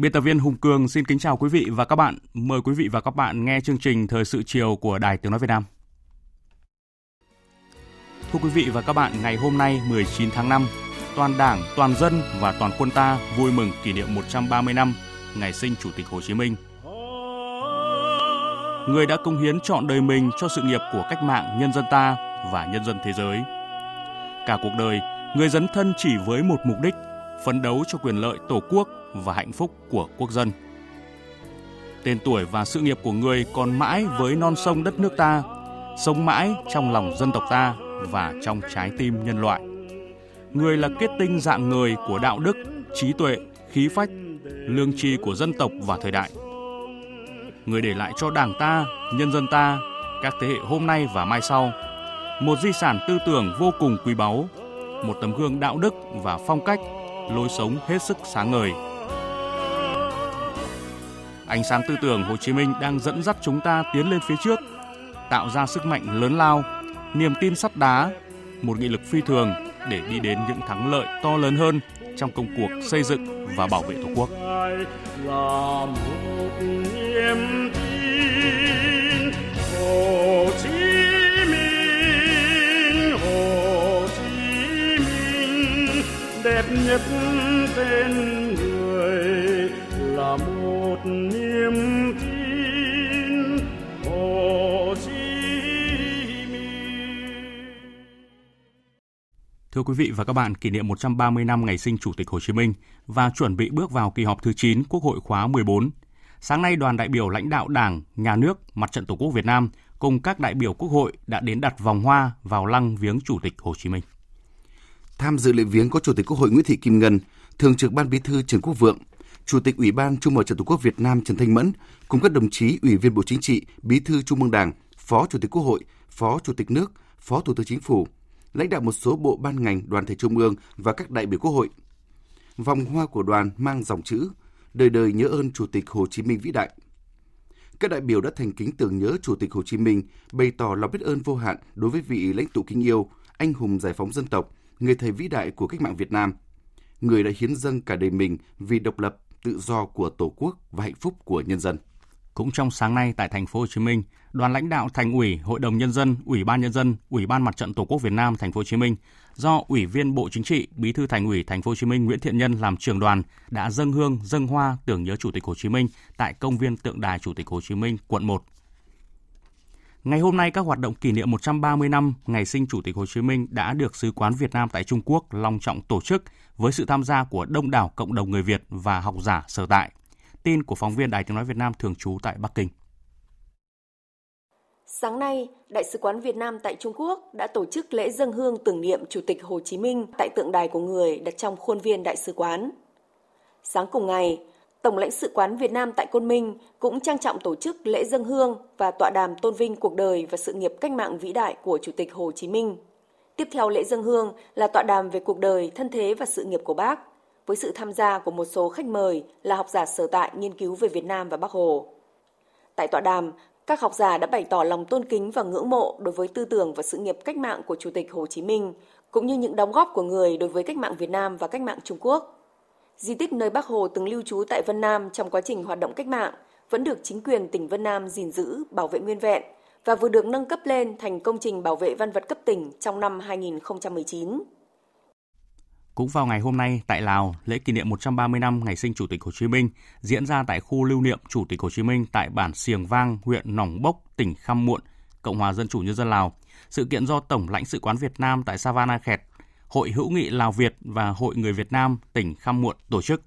Biên tập viên Hùng Cường xin kính chào quý vị và các bạn. Mời quý vị và các bạn nghe chương trình Thời sự chiều của Đài Tiếng Nói Việt Nam. Thưa quý vị và các bạn, ngày hôm nay 19 tháng 5, toàn Đảng, toàn dân và toàn quân ta vui mừng kỷ niệm 130 năm ngày sinh Chủ tịch Hồ Chí Minh. Người đã công hiến trọn đời mình cho sự nghiệp của cách mạng nhân dân ta và nhân dân thế giới. Cả cuộc đời, người dấn thân chỉ với một mục đích, phấn đấu cho quyền lợi Tổ quốc và hạnh phúc của quốc dân. Tên tuổi và sự nghiệp của người còn mãi với non sông đất nước ta, sống mãi trong lòng dân tộc ta và trong trái tim nhân loại. Người là kết tinh dạng người của đạo đức, trí tuệ, khí phách, lương tri của dân tộc và thời đại. Người để lại cho Đảng ta, nhân dân ta, các thế hệ hôm nay và mai sau một di sản tư tưởng vô cùng quý báu, một tấm gương đạo đức và phong cách, lối sống hết sức sáng ngời. Ánh sáng tư tưởng Hồ Chí Minh đang dẫn dắt chúng ta tiến lên phía trước, tạo ra sức mạnh lớn lao, niềm tin sắt đá, một nghị lực phi thường để đi đến những thắng lợi to lớn hơn trong công cuộc xây dựng và bảo vệ Tổ quốc. Là một niềm tin Hồ Chí Minh, Hồ Chí Minh đẹp nhất tên người là một niềm Thưa quý vị và các bạn, kỷ niệm 130 năm ngày sinh Chủ tịch Hồ Chí Minh và chuẩn bị bước vào kỳ họp thứ 9 Quốc hội khóa 14. Sáng nay, đoàn đại biểu lãnh đạo Đảng, Nhà nước, Mặt trận Tổ quốc Việt Nam cùng các đại biểu Quốc hội đã đến đặt vòng hoa vào lăng viếng Chủ tịch Hồ Chí Minh. Tham dự lễ viếng có Chủ tịch Quốc hội Nguyễn Thị Kim Ngân, Thường trực Ban Bí thư Trần Quốc Vượng, Chủ tịch Ủy ban Trung mặt trận Tổ quốc Việt Nam Trần Thanh Mẫn cùng các đồng chí Ủy viên Bộ Chính trị, Bí thư Trung ương Đảng, Phó Chủ tịch Quốc hội, Phó Chủ tịch nước, Phó Thủ tướng Chính phủ, lãnh đạo một số bộ ban ngành, đoàn thể trung ương và các đại biểu Quốc hội. Vòng hoa của đoàn mang dòng chữ Đời đời nhớ ơn Chủ tịch Hồ Chí Minh vĩ đại. Các đại biểu đã thành kính tưởng nhớ Chủ tịch Hồ Chí Minh, bày tỏ lòng biết ơn vô hạn đối với vị lãnh tụ kính yêu, anh hùng giải phóng dân tộc, người thầy vĩ đại của cách mạng Việt Nam, người đã hiến dâng cả đời mình vì độc lập, tự do của Tổ quốc và hạnh phúc của nhân dân. Cũng trong sáng nay tại thành phố Hồ Chí Minh, đoàn lãnh đạo Thành ủy, Hội đồng nhân dân, Ủy ban nhân dân, Ủy ban Mặt trận Tổ quốc Việt Nam thành phố Hồ Chí Minh do Ủy viên Bộ Chính trị, Bí thư Thành ủy thành phố Hồ Chí Minh Nguyễn Thiện Nhân làm trưởng đoàn đã dâng hương, dâng hoa tưởng nhớ Chủ tịch Hồ Chí Minh tại công viên tượng đài Chủ tịch Hồ Chí Minh, quận 1. Ngày hôm nay, các hoạt động kỷ niệm 130 năm ngày sinh Chủ tịch Hồ Chí Minh đã được Sứ quán Việt Nam tại Trung Quốc long trọng tổ chức với sự tham gia của đông đảo cộng đồng người Việt và học giả sở tại. Tin của phóng viên Đài Tiếng Nói Việt Nam thường trú tại Bắc Kinh. Sáng nay, Đại sứ quán Việt Nam tại Trung Quốc đã tổ chức lễ dân hương tưởng niệm Chủ tịch Hồ Chí Minh tại tượng đài của người đặt trong khuôn viên Đại sứ quán. Sáng cùng ngày, Tổng lãnh sự quán Việt Nam tại Côn Minh cũng trang trọng tổ chức lễ dân hương và tọa đàm tôn vinh cuộc đời và sự nghiệp cách mạng vĩ đại của Chủ tịch Hồ Chí Minh. Tiếp theo lễ dân hương là tọa đàm về cuộc đời, thân thế và sự nghiệp của bác, với sự tham gia của một số khách mời là học giả sở tại nghiên cứu về Việt Nam và Bắc Hồ. Tại tọa đàm, các học giả đã bày tỏ lòng tôn kính và ngưỡng mộ đối với tư tưởng và sự nghiệp cách mạng của Chủ tịch Hồ Chí Minh, cũng như những đóng góp của người đối với cách mạng Việt Nam và cách mạng Trung Quốc. Di tích nơi Bác Hồ từng lưu trú tại Vân Nam trong quá trình hoạt động cách mạng vẫn được chính quyền tỉnh Vân Nam gìn giữ, bảo vệ nguyên vẹn và vừa được nâng cấp lên thành công trình bảo vệ văn vật cấp tỉnh trong năm 2019. Cũng vào ngày hôm nay tại Lào, lễ kỷ niệm 130 năm ngày sinh Chủ tịch Hồ Chí Minh diễn ra tại khu lưu niệm Chủ tịch Hồ Chí Minh tại bản Siềng Vang, huyện Nòng Bốc, tỉnh Khăm Muộn, Cộng hòa Dân chủ Nhân dân Lào. Sự kiện do Tổng lãnh sự quán Việt Nam tại Savana Khẹt, Hội hữu nghị Lào Việt và Hội người Việt Nam tỉnh Khăm Muộn tổ chức.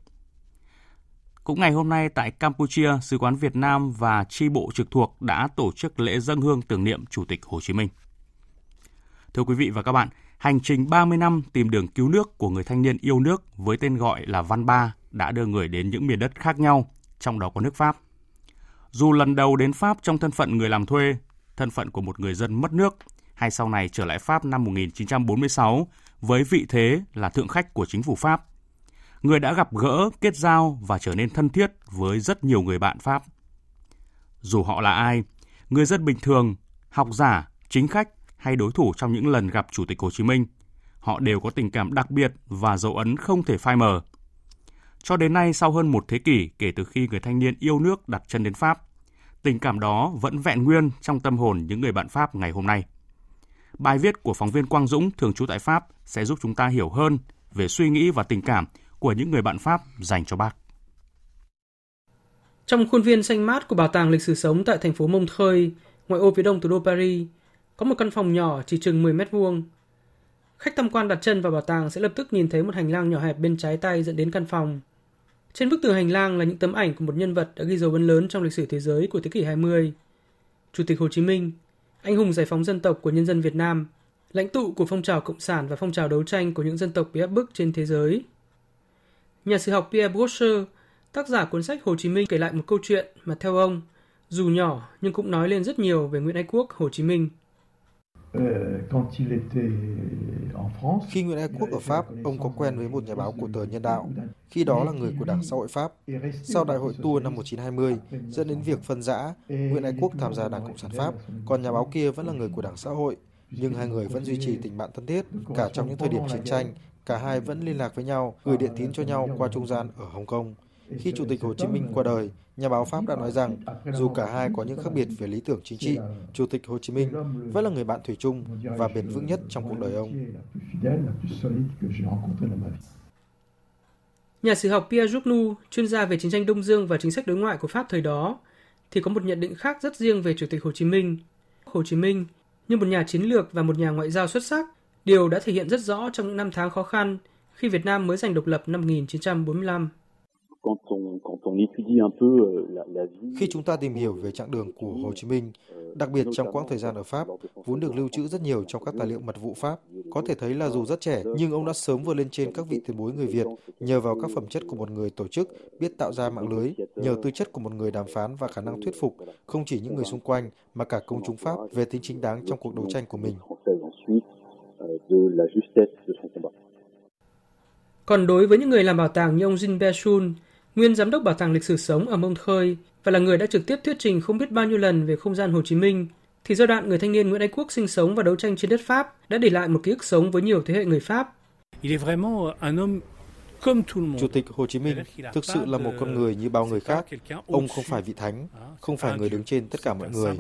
Cũng ngày hôm nay tại Campuchia, Sứ quán Việt Nam và tri bộ trực thuộc đã tổ chức lễ dân hương tưởng niệm Chủ tịch Hồ Chí Minh. Thưa quý vị và các bạn, hành trình 30 năm tìm đường cứu nước của người thanh niên yêu nước với tên gọi là Văn Ba đã đưa người đến những miền đất khác nhau, trong đó có nước Pháp. Dù lần đầu đến Pháp trong thân phận người làm thuê, thân phận của một người dân mất nước, hay sau này trở lại Pháp năm 1946 với vị thế là thượng khách của chính phủ Pháp, người đã gặp gỡ, kết giao và trở nên thân thiết với rất nhiều người bạn Pháp. Dù họ là ai, người dân bình thường, học giả, chính khách hay đối thủ trong những lần gặp Chủ tịch Hồ Chí Minh, họ đều có tình cảm đặc biệt và dấu ấn không thể phai mờ. Cho đến nay, sau hơn một thế kỷ kể từ khi người thanh niên yêu nước đặt chân đến Pháp, tình cảm đó vẫn vẹn nguyên trong tâm hồn những người bạn Pháp ngày hôm nay. Bài viết của phóng viên Quang Dũng thường trú tại Pháp sẽ giúp chúng ta hiểu hơn về suy nghĩ và tình cảm của những người bạn Pháp dành cho bác. Trong khuôn viên xanh mát của Bảo tàng lịch sử sống tại thành phố Montreuil, ngoại ô phía đông thủ đô Paris, có một căn phòng nhỏ chỉ chừng 10 mét vuông. Khách tham quan đặt chân vào bảo tàng sẽ lập tức nhìn thấy một hành lang nhỏ hẹp bên trái tay dẫn đến căn phòng. Trên bức tường hành lang là những tấm ảnh của một nhân vật đã ghi dấu ấn lớn trong lịch sử thế giới của thế kỷ 20. Chủ tịch Hồ Chí Minh, anh hùng giải phóng dân tộc của nhân dân Việt Nam, lãnh tụ của phong trào cộng sản và phong trào đấu tranh của những dân tộc bị áp bức trên thế giới. Nhà sử học Pierre Bourdieu, tác giả cuốn sách Hồ Chí Minh kể lại một câu chuyện mà theo ông, dù nhỏ nhưng cũng nói lên rất nhiều về Nguyễn Ái Quốc Hồ Chí Minh. Euh, Khi Nguyễn Ái Quốc ở Pháp, ông có quen với một nhà báo của tờ Nhân đạo, khi đó là người của Đảng Xã hội Pháp. Sau đại hội Tour năm 1920, dẫn đến việc phân rã, Nguyễn Ái Quốc tham gia Đảng Cộng sản Pháp, còn nhà báo kia vẫn là người của Đảng Xã hội. Nhưng hai người vẫn duy trì tình bạn thân thiết, cả trong những thời điểm chiến tranh, cả hai vẫn liên lạc với nhau, gửi điện tín cho nhau qua trung gian ở Hồng Kông. Khi Chủ tịch Hồ Chí Minh qua đời, nhà báo Pháp đã nói rằng dù cả hai có những khác biệt về lý tưởng chính trị, Chủ tịch Hồ Chí Minh vẫn là người bạn thủy chung và bền vững nhất trong cuộc đời ông. Nhà sử học Pierre Journou, chuyên gia về chiến tranh Đông Dương và chính sách đối ngoại của Pháp thời đó, thì có một nhận định khác rất riêng về Chủ tịch Hồ Chí Minh. Hồ Chí Minh, như một nhà chiến lược và một nhà ngoại giao xuất sắc, điều đã thể hiện rất rõ trong những năm tháng khó khăn khi Việt Nam mới giành độc lập năm 1945. Khi chúng ta tìm hiểu về chặng đường của Hồ Chí Minh, đặc biệt trong quãng thời gian ở Pháp, vốn được lưu trữ rất nhiều trong các tài liệu mật vụ Pháp, có thể thấy là dù rất trẻ, nhưng ông đã sớm vươn lên trên các vị tiền bối người Việt nhờ vào các phẩm chất của một người tổ chức biết tạo ra mạng lưới, nhờ tư chất của một người đàm phán và khả năng thuyết phục không chỉ những người xung quanh mà cả công chúng Pháp về tính chính đáng trong cuộc đấu tranh của mình. Còn đối với những người làm bảo tàng như ông Jean Berchun, nguyên giám đốc bảo tàng lịch sử sống ở Montreuil và là người đã trực tiếp thuyết trình không biết bao nhiêu lần về không gian Hồ Chí Minh, thì giai đoạn người thanh niên Nguyễn Ái Quốc sinh sống và đấu tranh trên đất Pháp đã để lại một ký ức sống với nhiều thế hệ người Pháp. Chủ tịch Hồ Chí Minh thực sự là một con người như bao người khác. Ông không phải vị thánh, không phải người đứng trên tất cả mọi người.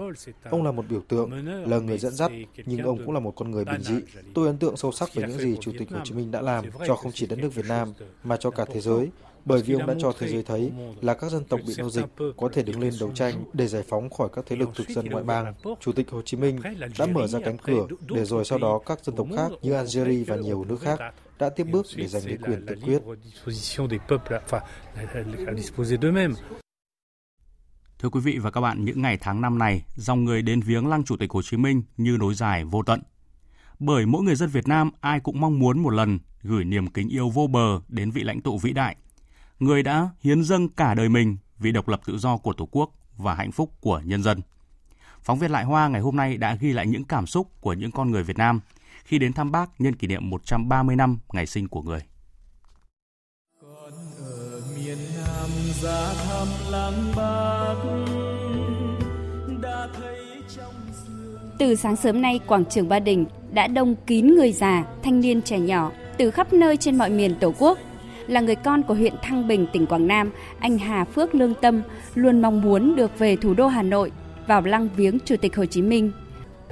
Ông là một biểu tượng, là người dẫn dắt, nhưng ông cũng là một con người bình dị. Tôi ấn tượng sâu sắc về những gì Chủ tịch Hồ Chí Minh đã làm cho không chỉ đất nước Việt Nam, mà cho cả thế giới bởi vì ông đã cho thế giới thấy là các dân tộc bị nô dịch có thể đứng lên đấu tranh để giải phóng khỏi các thế lực thực dân ngoại bang. Chủ tịch Hồ Chí Minh đã mở ra cánh cửa để rồi sau đó các dân tộc khác như Algeria và nhiều nước khác đã tiếp bước để giành lấy quyền tự quyết. Thưa quý vị và các bạn, những ngày tháng năm này, dòng người đến viếng lăng Chủ tịch Hồ Chí Minh như nối dài vô tận. Bởi mỗi người dân Việt Nam ai cũng mong muốn một lần gửi niềm kính yêu vô bờ đến vị lãnh tụ vĩ đại, người đã hiến dâng cả đời mình vì độc lập tự do của Tổ quốc và hạnh phúc của nhân dân. Phóng viên Lại Hoa ngày hôm nay đã ghi lại những cảm xúc của những con người Việt Nam khi đến thăm bác nhân kỷ niệm 130 năm ngày sinh của người. Còn ở miền Nam ra thăm làng bác đã thấy trong Từ sáng sớm nay, quảng trường Ba Đình đã đông kín người già, thanh niên trẻ nhỏ từ khắp nơi trên mọi miền Tổ quốc là người con của huyện Thăng Bình, tỉnh Quảng Nam, anh Hà Phước Lương Tâm luôn mong muốn được về thủ đô Hà Nội vào lăng viếng Chủ tịch Hồ Chí Minh.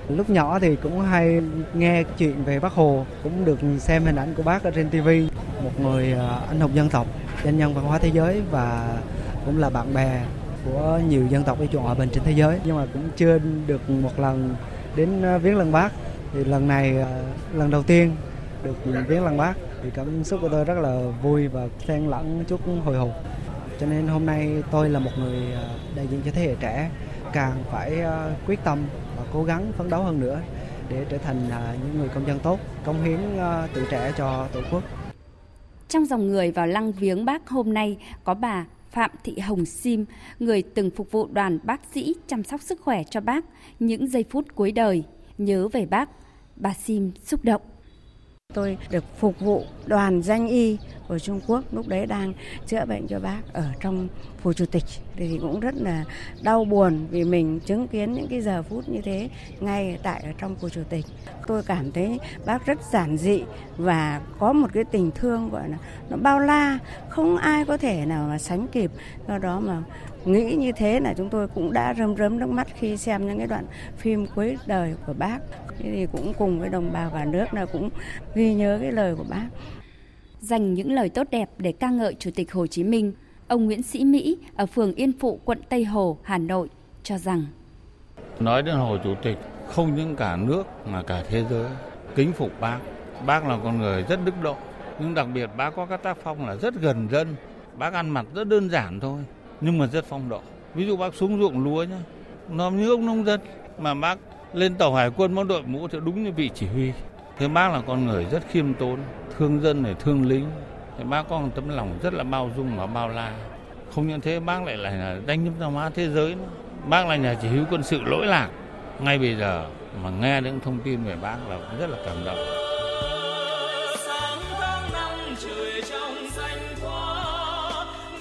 Lúc nhỏ thì cũng hay nghe chuyện về Bác Hồ, cũng được xem hình ảnh của bác ở trên TV. Một người à, anh hùng dân tộc, danh nhân văn hóa thế giới và cũng là bạn bè của nhiều dân tộc ở chỗ hòa bình trên thế giới. Nhưng mà cũng chưa được một lần đến à, viếng lăng bác. Thì lần này à, lần đầu tiên được viếng lăng bác thì cảm xúc của tôi rất là vui và xen lẫn chút hồi hộp cho nên hôm nay tôi là một người à, đại diện cho thế hệ trẻ càng phải à, quyết tâm và cố gắng phấn đấu hơn nữa để trở thành à, những người công dân tốt cống hiến tuổi trẻ cho tổ quốc trong dòng người vào lăng viếng bác hôm nay có bà Phạm Thị Hồng Sim, người từng phục vụ đoàn bác sĩ chăm sóc sức khỏe cho bác những giây phút cuối đời. Nhớ về bác, bà Sim xúc động. Tôi được phục vụ đoàn danh y của Trung Quốc lúc đấy đang chữa bệnh cho bác ở trong phủ chủ tịch thì cũng rất là đau buồn vì mình chứng kiến những cái giờ phút như thế ngay tại ở trong phủ chủ tịch. Tôi cảm thấy bác rất giản dị và có một cái tình thương gọi là nó bao la, không ai có thể nào mà sánh kịp. Do đó mà nghĩ như thế là chúng tôi cũng đã rơm rớm nước mắt khi xem những cái đoạn phim cuối đời của bác thì cũng cùng với đồng bào cả nước là cũng ghi nhớ cái lời của bác. Dành những lời tốt đẹp để ca ngợi chủ tịch Hồ Chí Minh ông Nguyễn Sĩ Mỹ ở phường Yên Phụ quận Tây Hồ Hà Nội cho rằng. Nói đến Hồ Chủ tịch không những cả nước mà cả thế giới kính phục bác. Bác là con người rất đức độ nhưng đặc biệt bác có các tác phong là rất gần dân. Bác ăn mặc rất đơn giản thôi nhưng mà rất phong độ. Ví dụ bác xuống ruộng lúa nhá, nó như ông nông dân mà bác lên tàu hải quân mang đội mũ thì đúng như vị chỉ huy. Thế bác là con người rất khiêm tốn, thương dân này thương lính. Thế bác có một tấm lòng rất là bao dung và bao la. Không những thế bác lại là đánh nhấm văn hóa thế giới nữa. Bác là nhà chỉ huy quân sự lỗi lạc. Ngay bây giờ mà nghe những thông tin về bác là rất là cảm động.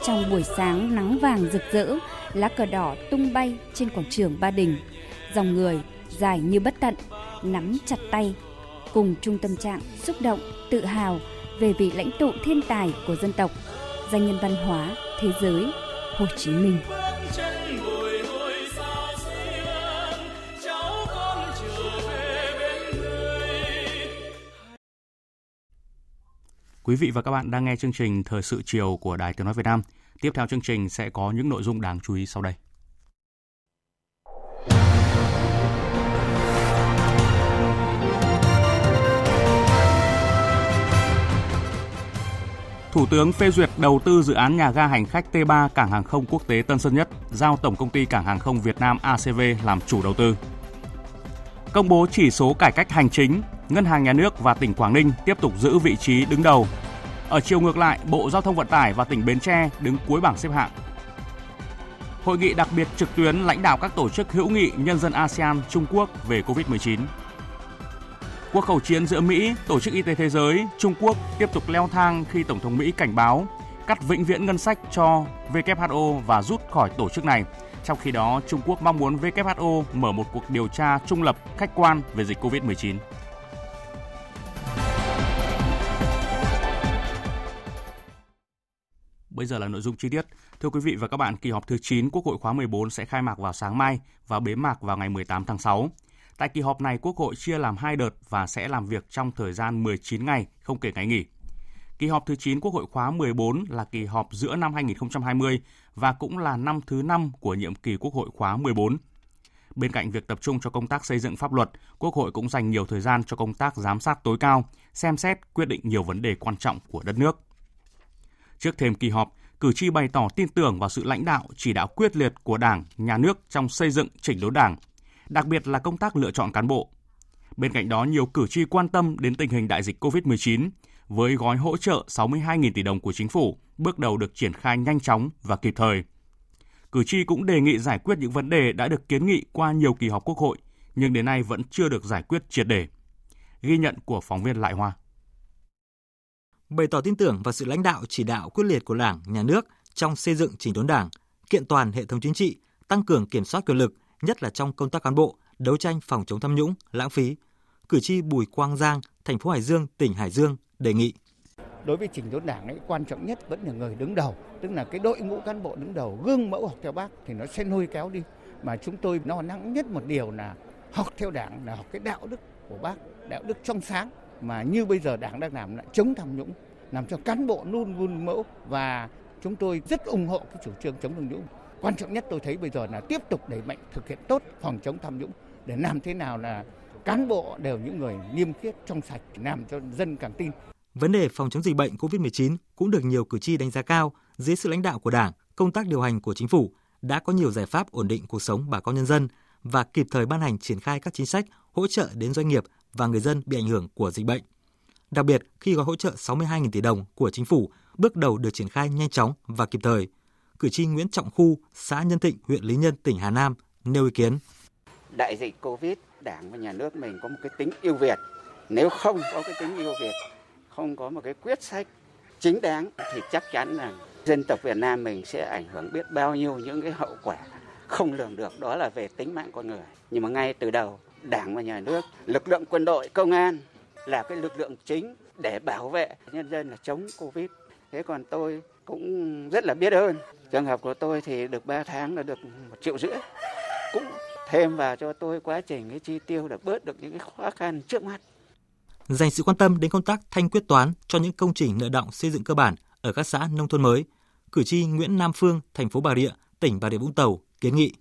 Trong buổi sáng nắng vàng rực rỡ, lá cờ đỏ tung bay trên quảng trường Ba Đình. Dòng người dài như bất tận, nắm chặt tay, cùng chung tâm trạng xúc động, tự hào về vị lãnh tụ thiên tài của dân tộc, danh nhân văn hóa thế giới Hồ Chí Minh. Quý vị và các bạn đang nghe chương trình Thời sự chiều của Đài Tiếng Nói Việt Nam. Tiếp theo chương trình sẽ có những nội dung đáng chú ý sau đây. Thủ tướng phê duyệt đầu tư dự án nhà ga hành khách T3 Cảng hàng không quốc tế Tân Sơn Nhất, giao Tổng công ty Cảng hàng không Việt Nam ACV làm chủ đầu tư. Công bố chỉ số cải cách hành chính, Ngân hàng Nhà nước và tỉnh Quảng Ninh tiếp tục giữ vị trí đứng đầu. Ở chiều ngược lại, Bộ Giao thông Vận tải và tỉnh Bến Tre đứng cuối bảng xếp hạng. Hội nghị đặc biệt trực tuyến lãnh đạo các tổ chức hữu nghị nhân dân ASEAN Trung Quốc về Covid-19. Cuộc khẩu chiến giữa Mỹ, Tổ chức Y tế Thế giới, Trung Quốc tiếp tục leo thang khi Tổng thống Mỹ cảnh báo cắt vĩnh viễn ngân sách cho WHO và rút khỏi tổ chức này trong khi đó, Trung Quốc mong muốn WHO mở một cuộc điều tra trung lập, khách quan về dịch COVID-19. Bây giờ là nội dung chi tiết. Thưa quý vị và các bạn, kỳ họp thứ 9 Quốc hội khóa 14 sẽ khai mạc vào sáng mai và bế mạc vào ngày 18 tháng 6. Tại kỳ họp này, Quốc hội chia làm hai đợt và sẽ làm việc trong thời gian 19 ngày, không kể ngày nghỉ. Kỳ họp thứ 9 Quốc hội khóa 14 là kỳ họp giữa năm 2020 và cũng là năm thứ 5 của nhiệm kỳ Quốc hội khóa 14. Bên cạnh việc tập trung cho công tác xây dựng pháp luật, Quốc hội cũng dành nhiều thời gian cho công tác giám sát tối cao, xem xét quyết định nhiều vấn đề quan trọng của đất nước. Trước thêm kỳ họp, cử tri bày tỏ tin tưởng vào sự lãnh đạo, chỉ đạo quyết liệt của Đảng, Nhà nước trong xây dựng chỉnh đốn Đảng, đặc biệt là công tác lựa chọn cán bộ. Bên cạnh đó, nhiều cử tri quan tâm đến tình hình đại dịch COVID-19, với gói hỗ trợ 62.000 tỷ đồng của chính phủ, bước đầu được triển khai nhanh chóng và kịp thời. Cử tri cũng đề nghị giải quyết những vấn đề đã được kiến nghị qua nhiều kỳ họp Quốc hội, nhưng đến nay vẫn chưa được giải quyết triệt để. Ghi nhận của phóng viên Lại Hoa. Bày tỏ tin tưởng vào sự lãnh đạo chỉ đạo quyết liệt của Đảng, Nhà nước trong xây dựng chỉnh đốn Đảng, kiện toàn hệ thống chính trị, tăng cường kiểm soát quyền lực, nhất là trong công tác cán bộ, đấu tranh phòng chống tham nhũng, lãng phí. Cử tri Bùi Quang Giang, thành phố Hải Dương, tỉnh Hải Dương đề nghị. Đối với chỉnh đốn đảng ấy quan trọng nhất vẫn là người đứng đầu tức là cái đội ngũ cán bộ đứng đầu gương mẫu học theo bác thì nó sẽ nuôi kéo đi. Mà chúng tôi lo lắng nhất một điều là học theo đảng là học cái đạo đức của bác đạo đức trong sáng mà như bây giờ đảng đang làm là chống tham nhũng làm cho cán bộ luôn luôn mẫu và chúng tôi rất ủng hộ cái chủ trương chống tham nhũng quan trọng nhất tôi thấy bây giờ là tiếp tục đẩy mạnh thực hiện tốt phòng chống tham nhũng để làm thế nào là cán bộ đều những người niêm khiết trong sạch làm cho dân càng tin. Vấn đề phòng chống dịch bệnh COVID-19 cũng được nhiều cử tri đánh giá cao dưới sự lãnh đạo của Đảng, công tác điều hành của chính phủ đã có nhiều giải pháp ổn định cuộc sống bà con nhân dân và kịp thời ban hành triển khai các chính sách hỗ trợ đến doanh nghiệp và người dân bị ảnh hưởng của dịch bệnh. Đặc biệt, khi gói hỗ trợ 62.000 tỷ đồng của chính phủ bước đầu được triển khai nhanh chóng và kịp thời, cử tri Nguyễn Trọng Khu, xã Nhân Thịnh, huyện Lý Nhân, tỉnh Hà Nam nêu ý kiến. Đại dịch Covid, Đảng và nhà nước mình có một cái tính yêu Việt. Nếu không có cái tính yêu Việt, không có một cái quyết sách chính đáng thì chắc chắn là dân tộc Việt Nam mình sẽ ảnh hưởng biết bao nhiêu những cái hậu quả không lường được đó là về tính mạng con người. Nhưng mà ngay từ đầu, Đảng và nhà nước, lực lượng quân đội, công an là cái lực lượng chính để bảo vệ nhân dân là chống Covid. Thế còn tôi cũng rất là biết ơn. Trường hợp của tôi thì được 3 tháng là được một triệu rưỡi. Cũng thêm vào cho tôi quá trình cái chi tiêu để bớt được những cái khó khăn trước mắt. Dành sự quan tâm đến công tác thanh quyết toán cho những công trình nợ động xây dựng cơ bản ở các xã nông thôn mới, cử tri Nguyễn Nam Phương, thành phố Bà Rịa, tỉnh Bà Rịa Vũng Tàu kiến nghị.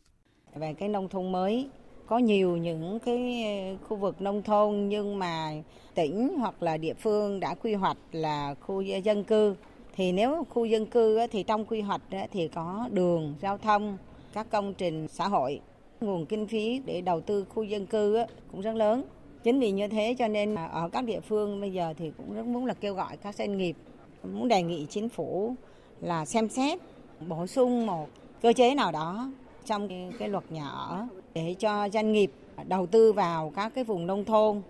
Về cái nông thôn mới có nhiều những cái khu vực nông thôn nhưng mà tỉnh hoặc là địa phương đã quy hoạch là khu dân cư thì nếu khu dân cư thì trong quy hoạch thì có đường giao thông các công trình xã hội nguồn kinh phí để đầu tư khu dân cư cũng rất lớn chính vì như thế cho nên ở các địa phương bây giờ thì cũng rất muốn là kêu gọi các doanh nghiệp muốn đề nghị chính phủ là xem xét bổ sung một cơ chế nào đó trong cái luật nhà ở để cho doanh nghiệp đầu tư vào các cái vùng nông thôn.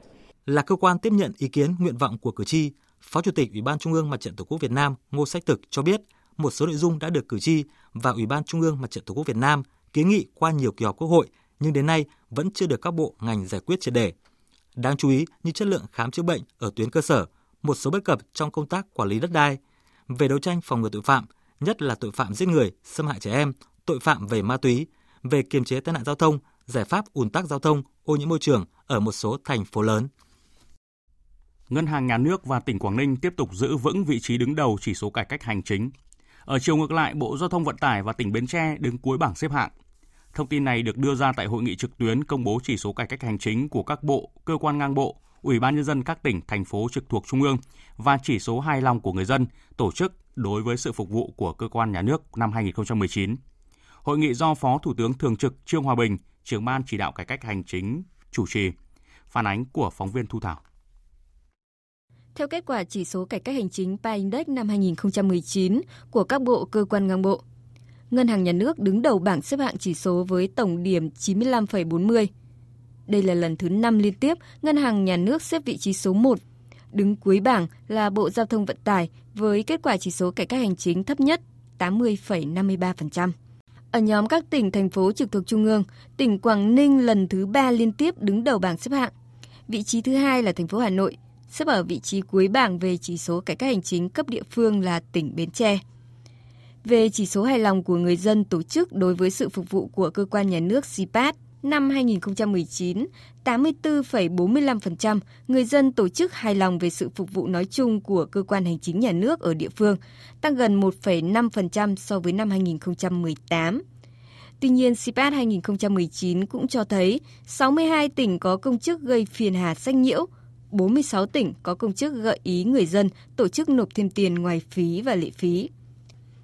Là cơ quan tiếp nhận ý kiến nguyện vọng của cử tri, Phó Chủ tịch Ủy ban Trung ương Mặt trận Tổ quốc Việt Nam Ngô Sách Thực cho biết một số nội dung đã được cử tri và Ủy ban Trung ương Mặt trận Tổ quốc Việt Nam kiến nghị qua nhiều kỳ họp Quốc hội nhưng đến nay vẫn chưa được các bộ ngành giải quyết triệt đề. Đáng chú ý như chất lượng khám chữa bệnh ở tuyến cơ sở, một số bất cập trong công tác quản lý đất đai, về đấu tranh phòng ngừa tội phạm, nhất là tội phạm giết người, xâm hại trẻ em, tội phạm về ma túy, về kiềm chế tai nạn giao thông, giải pháp ùn tắc giao thông, ô nhiễm môi trường ở một số thành phố lớn. Ngân hàng Nhà nước và tỉnh Quảng Ninh tiếp tục giữ vững vị trí đứng đầu chỉ số cải cách hành chính. Ở chiều ngược lại, Bộ Giao thông Vận tải và tỉnh Bến Tre đứng cuối bảng xếp hạng. Thông tin này được đưa ra tại hội nghị trực tuyến công bố chỉ số cải cách hành chính của các bộ, cơ quan ngang bộ, Ủy ban nhân dân các tỉnh, thành phố trực thuộc trung ương và chỉ số hài lòng của người dân tổ chức đối với sự phục vụ của cơ quan nhà nước năm 2019. Hội nghị do Phó Thủ tướng Thường trực Trương Hòa Bình, trưởng ban chỉ đạo cải cách hành chính chủ trì. Phản ánh của phóng viên Thu Thảo. Theo kết quả chỉ số cải cách hành chính PA Index năm 2019 của các bộ cơ quan ngang bộ, Ngân hàng Nhà nước đứng đầu bảng xếp hạng chỉ số với tổng điểm 95,40. Đây là lần thứ 5 liên tiếp Ngân hàng Nhà nước xếp vị trí số 1. Đứng cuối bảng là Bộ Giao thông Vận tải với kết quả chỉ số cải cách hành chính thấp nhất 80,53%. Ở nhóm các tỉnh, thành phố trực thuộc Trung ương, tỉnh Quảng Ninh lần thứ ba liên tiếp đứng đầu bảng xếp hạng. Vị trí thứ hai là thành phố Hà Nội, xếp ở vị trí cuối bảng về chỉ số cải cách hành chính cấp địa phương là tỉnh Bến Tre. Về chỉ số hài lòng của người dân tổ chức đối với sự phục vụ của cơ quan nhà nước CPAT, năm 2019, 84,45% người dân tổ chức hài lòng về sự phục vụ nói chung của cơ quan hành chính nhà nước ở địa phương, tăng gần 1,5% so với năm 2018. Tuy nhiên, CPAT 2019 cũng cho thấy 62 tỉnh có công chức gây phiền hà sách nhiễu, 46 tỉnh có công chức gợi ý người dân tổ chức nộp thêm tiền ngoài phí và lệ phí.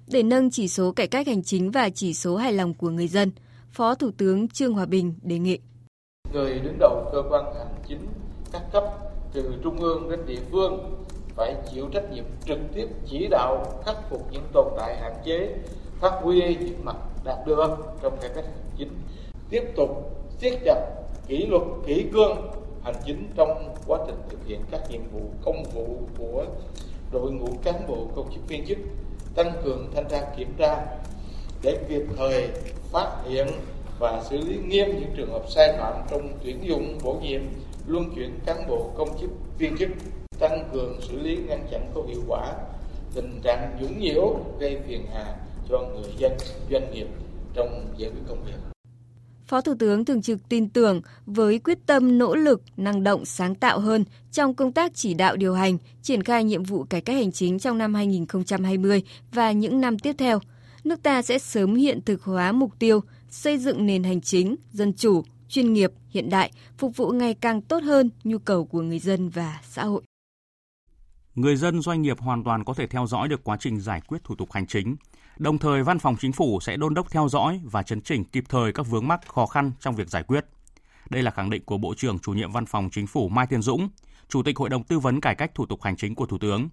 Để nâng chỉ số cải cách hành chính và chỉ số hài lòng của người dân – Phó Thủ tướng Trương Hòa Bình đề nghị. Người đứng đầu cơ quan hành chính các cấp từ trung ương đến địa phương phải chịu trách nhiệm trực tiếp chỉ đạo khắc phục những tồn tại hạn chế, phát huy những mặt đạt được trong cải cách hành chính, tiếp tục siết chặt kỷ luật kỷ cương hành chính trong quá trình thực hiện các nhiệm vụ, công vụ của đội ngũ cán bộ công chức viên chức, tăng cường thanh tra kiểm tra để kịp thời phát hiện và xử lý nghiêm những trường hợp sai phạm trong tuyển dụng, bổ nhiệm, luân chuyển cán bộ công chức viên chức, tăng cường xử lý ngăn chặn có hiệu quả tình trạng nhũng nhiễu gây phiền hà cho người dân, doanh nghiệp trong giải quyết công việc. Phó Thủ tướng Thường trực tin tưởng với quyết tâm nỗ lực, năng động, sáng tạo hơn trong công tác chỉ đạo điều hành, triển khai nhiệm vụ cải cách hành chính trong năm 2020 và những năm tiếp theo – nước ta sẽ sớm hiện thực hóa mục tiêu xây dựng nền hành chính, dân chủ, chuyên nghiệp, hiện đại, phục vụ ngày càng tốt hơn nhu cầu của người dân và xã hội. Người dân doanh nghiệp hoàn toàn có thể theo dõi được quá trình giải quyết thủ tục hành chính. Đồng thời, Văn phòng Chính phủ sẽ đôn đốc theo dõi và chấn chỉnh kịp thời các vướng mắc khó khăn trong việc giải quyết. Đây là khẳng định của Bộ trưởng Chủ nhiệm Văn phòng Chính phủ Mai Thiên Dũng, Chủ tịch Hội đồng Tư vấn Cải cách Thủ tục Hành chính của Thủ tướng,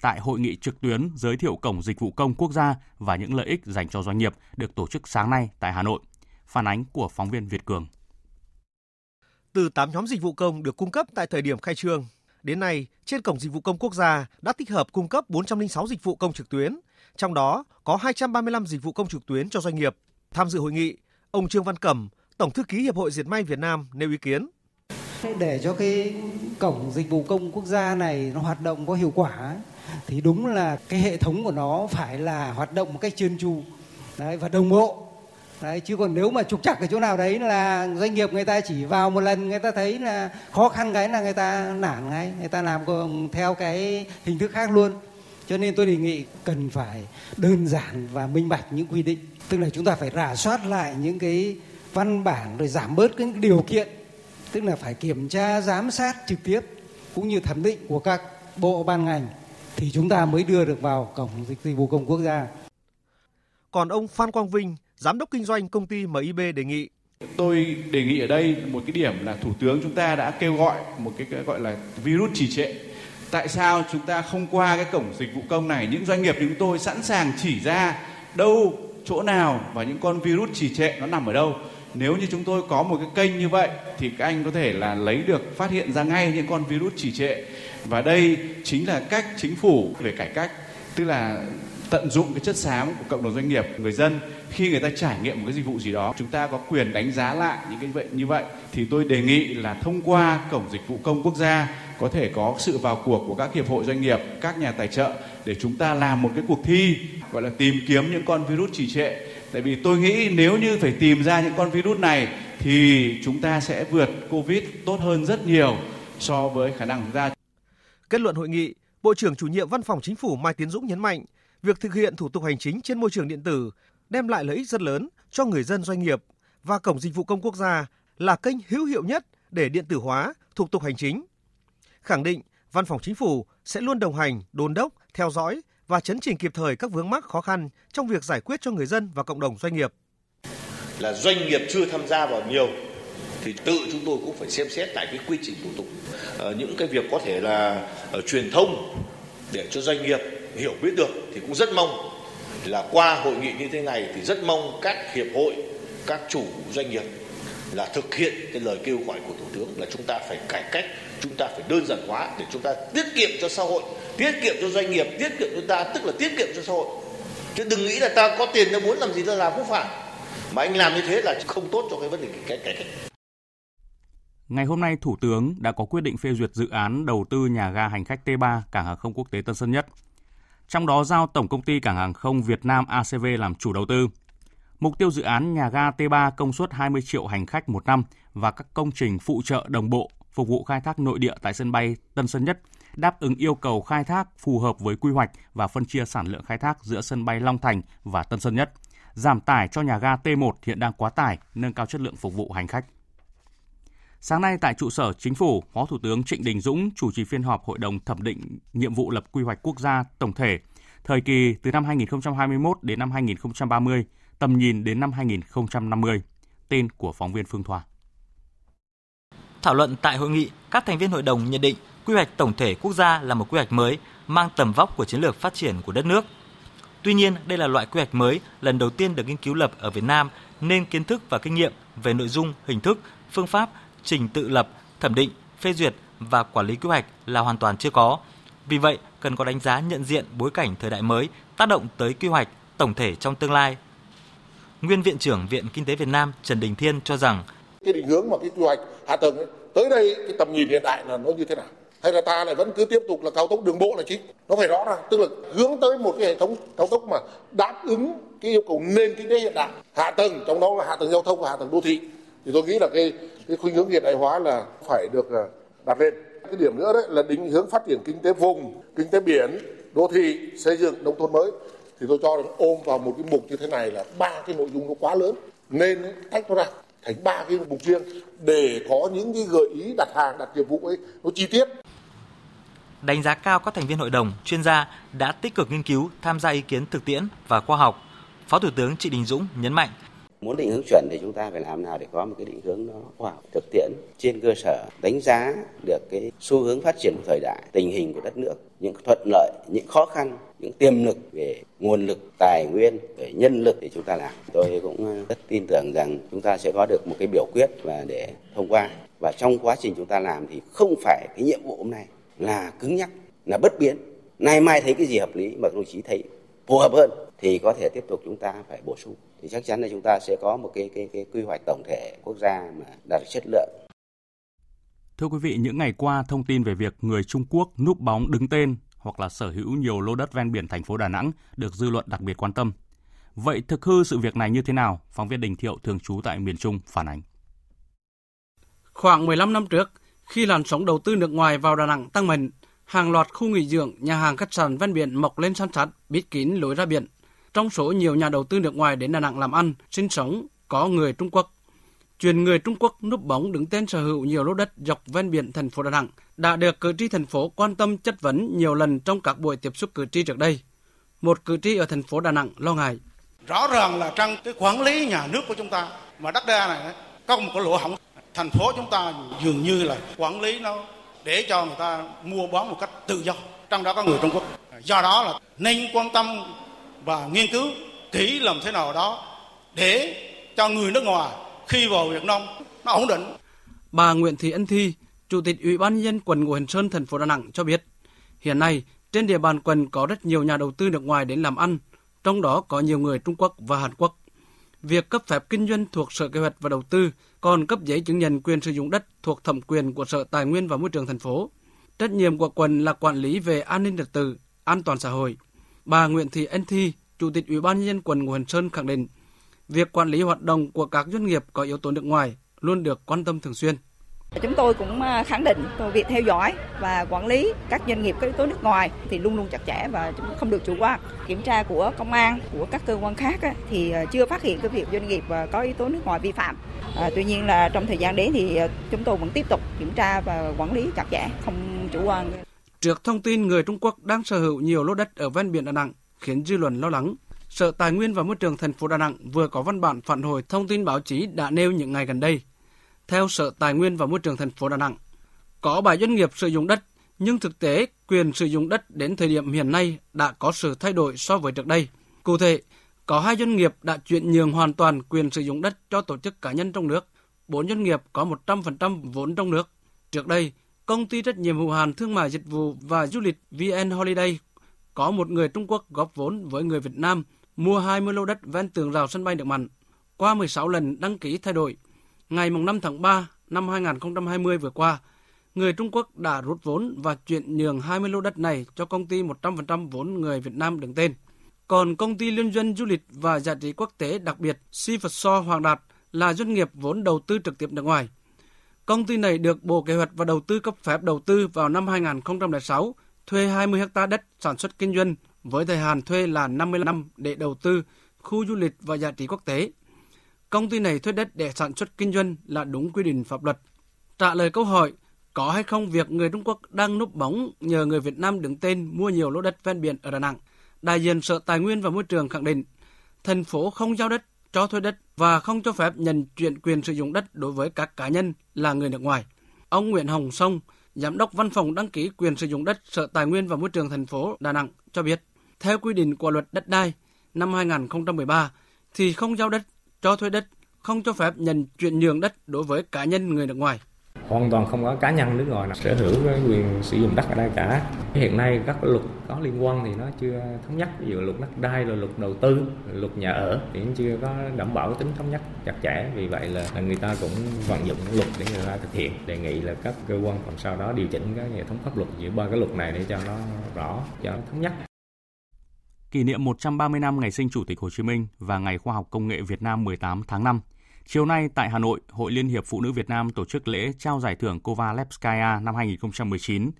tại hội nghị trực tuyến giới thiệu Cổng Dịch vụ Công Quốc gia và những lợi ích dành cho doanh nghiệp được tổ chức sáng nay tại Hà Nội. Phản ánh của phóng viên Việt Cường. Từ 8 nhóm dịch vụ công được cung cấp tại thời điểm khai trương, đến nay trên Cổng Dịch vụ Công Quốc gia đã tích hợp cung cấp 406 dịch vụ công trực tuyến, trong đó có 235 dịch vụ công trực tuyến cho doanh nghiệp. Tham dự hội nghị, ông Trương Văn Cẩm, Tổng thư ký Hiệp hội Diệt may Việt Nam nêu ý kiến. Để cho cái cổng dịch vụ công quốc gia này nó hoạt động có hiệu quả thì đúng là cái hệ thống của nó phải là hoạt động một cách chuyên chu đấy, và đồng bộ đấy chứ còn nếu mà trục trặc ở chỗ nào đấy là doanh nghiệp người ta chỉ vào một lần người ta thấy là khó khăn cái là người ta nản ngay người ta làm theo cái hình thức khác luôn cho nên tôi đề nghị cần phải đơn giản và minh bạch những quy định tức là chúng ta phải rà soát lại những cái văn bản rồi giảm bớt cái điều kiện tức là phải kiểm tra giám sát trực tiếp cũng như thẩm định của các bộ ban ngành thì chúng ta mới đưa được vào cổng dịch vụ công quốc gia. Còn ông Phan Quang Vinh, giám đốc kinh doanh công ty MIB đề nghị Tôi đề nghị ở đây một cái điểm là Thủ tướng chúng ta đã kêu gọi một cái, cái gọi là virus trì trệ. Tại sao chúng ta không qua cái cổng dịch vụ công này? Những doanh nghiệp chúng tôi sẵn sàng chỉ ra đâu, chỗ nào và những con virus trì trệ nó nằm ở đâu. Nếu như chúng tôi có một cái kênh như vậy thì các anh có thể là lấy được phát hiện ra ngay những con virus trì trệ. Và đây chính là cách chính phủ để cải cách. Tức là tận dụng cái chất xám của cộng đồng doanh nghiệp người dân. Khi người ta trải nghiệm một cái dịch vụ gì đó, chúng ta có quyền đánh giá lại những cái vậy, như vậy. Thì tôi đề nghị là thông qua cổng dịch vụ công quốc gia, có thể có sự vào cuộc của các hiệp hội doanh nghiệp, các nhà tài trợ để chúng ta làm một cái cuộc thi, gọi là tìm kiếm những con virus trì trệ. Tại vì tôi nghĩ nếu như phải tìm ra những con virus này, thì chúng ta sẽ vượt covid tốt hơn rất nhiều so với khả năng chúng ta. Kết luận hội nghị, bộ trưởng chủ nhiệm văn phòng chính phủ mai tiến dũng nhấn mạnh việc thực hiện thủ tục hành chính trên môi trường điện tử đem lại lợi ích rất lớn cho người dân doanh nghiệp và cổng dịch vụ công quốc gia là kênh hữu hiệu nhất để điện tử hóa thủ tục hành chính khẳng định văn phòng chính phủ sẽ luôn đồng hành, đôn đốc, theo dõi và chấn chỉnh kịp thời các vướng mắc khó khăn trong việc giải quyết cho người dân và cộng đồng doanh nghiệp. Là doanh nghiệp chưa tham gia vào nhiều thì tự chúng tôi cũng phải xem xét lại cái quy trình thủ tục. Ờ, những cái việc có thể là ở truyền thông để cho doanh nghiệp hiểu biết được thì cũng rất mong là qua hội nghị như thế này thì rất mong các hiệp hội, các chủ doanh nghiệp là thực hiện cái lời kêu gọi của thủ tướng là chúng ta phải cải cách chúng ta phải đơn giản hóa để chúng ta tiết kiệm cho xã hội tiết kiệm cho doanh nghiệp tiết kiệm cho ta tức là tiết kiệm cho xã hội. Chứ đừng nghĩ là ta có tiền ta muốn làm gì ta làm không phải. Mà anh làm như thế là không tốt cho cái vấn đề cải cách Ngày hôm nay, Thủ tướng đã có quyết định phê duyệt dự án đầu tư nhà ga hành khách T3 Cảng hàng không quốc tế Tân Sơn Nhất. Trong đó giao Tổng công ty Cảng hàng không Việt Nam ACV làm chủ đầu tư. Mục tiêu dự án nhà ga T3 công suất 20 triệu hành khách một năm và các công trình phụ trợ đồng bộ phục vụ khai thác nội địa tại sân bay Tân Sơn Nhất, đáp ứng yêu cầu khai thác phù hợp với quy hoạch và phân chia sản lượng khai thác giữa sân bay Long Thành và Tân Sơn Nhất, giảm tải cho nhà ga T1 hiện đang quá tải, nâng cao chất lượng phục vụ hành khách. Sáng nay tại trụ sở Chính phủ, Phó Thủ tướng Trịnh Đình Dũng chủ trì phiên họp Hội đồng thẩm định nhiệm vụ lập quy hoạch quốc gia tổng thể thời kỳ từ năm 2021 đến năm 2030, tầm nhìn đến năm 2050. Tên của phóng viên Phương Thoa. Thảo luận tại hội nghị, các thành viên hội đồng nhận định quy hoạch tổng thể quốc gia là một quy hoạch mới mang tầm vóc của chiến lược phát triển của đất nước. Tuy nhiên, đây là loại quy hoạch mới lần đầu tiên được nghiên cứu lập ở Việt Nam nên kiến thức và kinh nghiệm về nội dung, hình thức, phương pháp, trình tự lập, thẩm định, phê duyệt và quản lý quy hoạch là hoàn toàn chưa có. Vì vậy, cần có đánh giá nhận diện bối cảnh thời đại mới tác động tới quy hoạch tổng thể trong tương lai. Nguyên Viện trưởng Viện Kinh tế Việt Nam Trần Đình Thiên cho rằng cái định hướng mà cái quy hoạch hạ tầng ấy, tới đây cái tầm nhìn hiện đại là nó như thế nào hay là ta lại vẫn cứ tiếp tục là cao tốc đường bộ là chính nó phải rõ ràng tức là hướng tới một cái hệ thống cao tốc mà đáp ứng cái yêu cầu nền kinh tế hiện đại hạ tầng trong đó là hạ tầng giao thông và hạ tầng đô thị thì tôi nghĩ là cái cái khuynh hướng hiện đại hóa là phải được à, đặt lên. Cái điểm nữa đấy là định hướng phát triển kinh tế vùng kinh tế biển đô thị xây dựng nông thôn mới. Thì tôi cho rằng ôm vào một cái mục như thế này là ba cái nội dung nó quá lớn. Nên tách nó ra thành ba cái mục riêng để có những cái gợi ý đặt hàng đặt nhiệm vụ ấy nó chi tiết. Đánh giá cao các thành viên hội đồng, chuyên gia đã tích cực nghiên cứu, tham gia ý kiến thực tiễn và khoa học. Phó Thủ tướng Trịnh Đình Dũng nhấn mạnh muốn định hướng chuẩn thì chúng ta phải làm nào để có một cái định hướng nó khoa học, thực tiễn, trên cơ sở đánh giá được cái xu hướng phát triển của thời đại, tình hình của đất nước, những thuận lợi, những khó khăn, những tiềm lực về nguồn lực, tài nguyên, về nhân lực để chúng ta làm. Tôi cũng ờ, rất tin tưởng rằng chúng ta sẽ có được một cái biểu quyết và để thông qua. Và trong quá trình chúng ta làm thì không phải cái nhiệm vụ hôm nay là cứng nhắc, là bất biến. Nay mai thấy cái gì hợp lý mà đồng chí thấy phù hợp hơn thì có thể tiếp tục chúng ta phải bổ sung thì chắc chắn là chúng ta sẽ có một cái cái cái quy hoạch tổng thể quốc gia mà đạt chất lượng. Thưa quý vị, những ngày qua thông tin về việc người Trung Quốc núp bóng đứng tên hoặc là sở hữu nhiều lô đất ven biển thành phố Đà Nẵng được dư luận đặc biệt quan tâm. Vậy thực hư sự việc này như thế nào? Phóng viên Đình Thiệu thường trú tại miền Trung phản ánh. Khoảng 15 năm trước, khi làn sóng đầu tư nước ngoài vào Đà Nẵng tăng mạnh, hàng loạt khu nghỉ dưỡng, nhà hàng khách sạn ven biển mọc lên san sát, bít kín lối ra biển. Trong số nhiều nhà đầu tư nước ngoài đến Đà Nẵng làm ăn, sinh sống có người Trung Quốc. Truyền người Trung Quốc núp bóng đứng tên sở hữu nhiều lô đất dọc ven biển thành phố Đà Nẵng đã được cử tri thành phố quan tâm chất vấn nhiều lần trong các buổi tiếp xúc cử tri trước đây. Một cử tri ở thành phố Đà Nẵng lo ngại. Rõ ràng là trong cái quản lý nhà nước của chúng ta mà đất đai này có một cái lỗ hỏng thành phố chúng ta dường như là quản lý nó để cho người ta mua bán một cách tự do trong đó có người Trung Quốc do đó là nên quan tâm và nghiên cứu kỹ làm thế nào đó để cho người nước ngoài khi vào Việt Nam nó ổn định. Bà Nguyễn Thị Ân Thi, Chủ tịch Ủy ban nhân dân quận Ngũ Hành Sơn, thành phố Đà Nẵng cho biết, hiện nay trên địa bàn quận có rất nhiều nhà đầu tư nước ngoài đến làm ăn, trong đó có nhiều người Trung Quốc và Hàn Quốc. Việc cấp phép kinh doanh thuộc Sở Kế hoạch và Đầu tư, còn cấp giấy chứng nhận quyền sử dụng đất thuộc thẩm quyền của Sở Tài nguyên và Môi trường thành phố. Trách nhiệm của quận là quản lý về an ninh trật tự, an toàn xã hội. Bà Nguyễn Thị Ân Thi, Chủ tịch Ủy ban nhân dân quận Nguồn Sơn khẳng định, việc quản lý hoạt động của các doanh nghiệp có yếu tố nước ngoài luôn được quan tâm thường xuyên. Chúng tôi cũng à, khẳng định việc theo dõi và quản lý các doanh nghiệp có yếu tố nước ngoài thì luôn luôn chặt chẽ và chúng không được chủ quan. Kiểm tra của công an, của các cơ quan khác thì à, chưa phát hiện cái việc doanh nghiệp à, có yếu tố nước ngoài vi phạm. À, tuy nhiên là trong thời gian đến thì chúng tôi vẫn tiếp tục kiểm tra và quản lý chặt chẽ, không chủ quan. Trước thông tin người Trung Quốc đang sở hữu nhiều lô đất ở ven biển Đà Nẵng khiến dư luận lo lắng. Sở Tài nguyên và Môi trường thành phố Đà Nẵng vừa có văn bản phản hồi thông tin báo chí đã nêu những ngày gần đây. Theo Sở Tài nguyên và Môi trường thành phố Đà Nẵng, có bài doanh nghiệp sử dụng đất, nhưng thực tế quyền sử dụng đất đến thời điểm hiện nay đã có sự thay đổi so với trước đây. Cụ thể, có hai doanh nghiệp đã chuyển nhượng hoàn toàn quyền sử dụng đất cho tổ chức cá nhân trong nước. Bốn doanh nghiệp có 100% vốn trong nước. Trước đây, công ty trách nhiệm hữu hạn thương mại dịch vụ và du lịch VN Holiday có một người Trung Quốc góp vốn với người Việt Nam mua 20 lô đất ven tường rào sân bay nước mặn. Qua 16 lần đăng ký thay đổi, ngày 5 tháng 3 năm 2020 vừa qua, người Trung Quốc đã rút vốn và chuyển nhường 20 lô đất này cho công ty 100% vốn người Việt Nam đứng tên. Còn công ty liên doanh du lịch và giá trị quốc tế đặc biệt Sifso Hoàng Đạt là doanh nghiệp vốn đầu tư trực tiếp nước ngoài. Công ty này được Bộ Kế hoạch và Đầu tư cấp phép đầu tư vào năm 2006 thuê 20 ha đất sản xuất kinh doanh với thời hạn thuê là 50 năm để đầu tư khu du lịch và giá trị quốc tế. Công ty này thuê đất để sản xuất kinh doanh là đúng quy định pháp luật. Trả lời câu hỏi có hay không việc người Trung Quốc đang núp bóng nhờ người Việt Nam đứng tên mua nhiều lô đất ven biển ở Đà Nẵng, đại diện Sở Tài nguyên và Môi trường khẳng định thành phố không giao đất, cho thuê đất và không cho phép nhận chuyển quyền sử dụng đất đối với các cá nhân là người nước ngoài. Ông Nguyễn Hồng Sông, Giám đốc Văn phòng đăng ký quyền sử dụng đất Sở Tài nguyên và Môi trường thành phố Đà Nẵng cho biết, theo quy định của luật đất đai năm 2013 thì không giao đất, cho thuê đất, không cho phép nhận chuyển nhượng đất đối với cá nhân người nước ngoài hoàn toàn không có cá nhân nước ngoài nào. Sở hữu cái quyền sử dụng đất ở đây cả. Hiện nay các luật có liên quan thì nó chưa thống nhất. Ví dụ luật đất đai, rồi luật đầu tư luật nhà ở thì chưa có đảm bảo tính thống nhất chặt chẽ. Vì vậy là người ta cũng vận dụng luật để người ta thực hiện. Đề nghị là các cơ quan còn sau đó điều chỉnh cái hệ thống pháp luật giữa ba cái luật này để cho nó rõ, cho nó thống nhất. Kỷ niệm 130 năm ngày sinh Chủ tịch Hồ Chí Minh và Ngày Khoa học Công nghệ Việt Nam 18 tháng 5. Chiều nay tại Hà Nội, Hội Liên hiệp Phụ nữ Việt Nam tổ chức lễ trao giải thưởng Kovalevskaya năm 2019.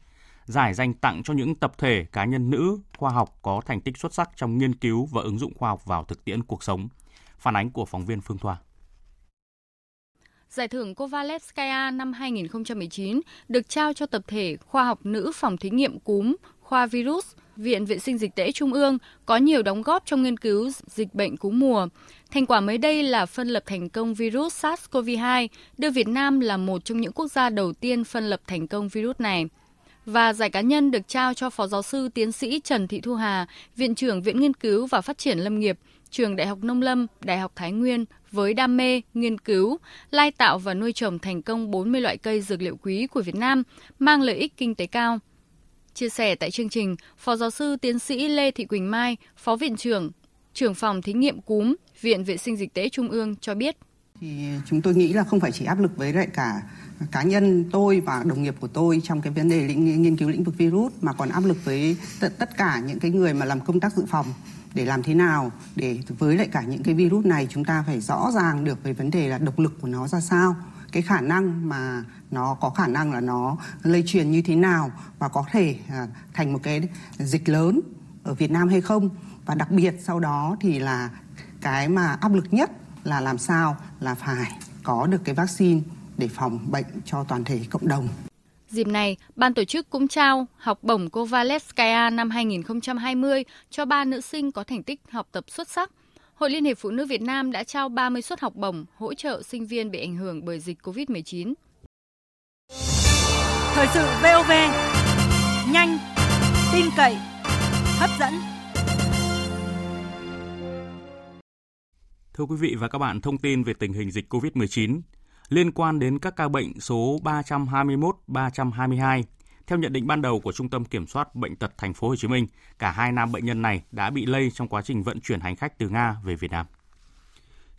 Giải dành tặng cho những tập thể cá nhân nữ khoa học có thành tích xuất sắc trong nghiên cứu và ứng dụng khoa học vào thực tiễn cuộc sống. Phản ánh của phóng viên Phương Thoa. Giải thưởng Kovalevskaya năm 2019 được trao cho tập thể khoa học nữ phòng thí nghiệm cúm, khoa virus, Viện Vệ sinh Dịch tễ Trung ương có nhiều đóng góp trong nghiên cứu dịch bệnh cúm mùa. Thành quả mới đây là phân lập thành công virus SARS-CoV-2, đưa Việt Nam là một trong những quốc gia đầu tiên phân lập thành công virus này. Và giải cá nhân được trao cho Phó Giáo sư Tiến sĩ Trần Thị Thu Hà, Viện trưởng Viện Nghiên cứu và Phát triển Lâm nghiệp, Trường Đại học Nông Lâm, Đại học Thái Nguyên với đam mê, nghiên cứu, lai tạo và nuôi trồng thành công 40 loại cây dược liệu quý của Việt Nam, mang lợi ích kinh tế cao. Chia sẻ tại chương trình, Phó Giáo sư Tiến sĩ Lê Thị Quỳnh Mai, Phó Viện trưởng, trưởng phòng thí nghiệm cúm, Viện Vệ sinh Dịch tễ Trung ương cho biết. Thì chúng tôi nghĩ là không phải chỉ áp lực với lại cả cá nhân tôi và đồng nghiệp của tôi trong cái vấn đề lĩnh, nghiên cứu lĩnh vực virus mà còn áp lực với t- tất cả những cái người mà làm công tác dự phòng để làm thế nào để với lại cả những cái virus này chúng ta phải rõ ràng được về vấn đề là độc lực của nó ra sao cái khả năng mà nó có khả năng là nó lây truyền như thế nào và có thể à, thành một cái dịch lớn ở Việt Nam hay không và đặc biệt sau đó thì là cái mà áp lực nhất là làm sao là phải có được cái vaccine để phòng bệnh cho toàn thể cộng đồng. Dịp này, ban tổ chức cũng trao học bổng Kovalevskaya năm 2020 cho ba nữ sinh có thành tích học tập xuất sắc. Hội Liên hiệp Phụ nữ Việt Nam đã trao 30 suất học bổng hỗ trợ sinh viên bị ảnh hưởng bởi dịch COVID-19. Thời sự VOV, nhanh, tin cậy, hấp dẫn. Thưa quý vị và các bạn, thông tin về tình hình dịch COVID-19 liên quan đến các ca bệnh số 321, 322. Theo nhận định ban đầu của Trung tâm Kiểm soát Bệnh tật Thành phố Hồ Chí Minh, cả hai nam bệnh nhân này đã bị lây trong quá trình vận chuyển hành khách từ Nga về Việt Nam.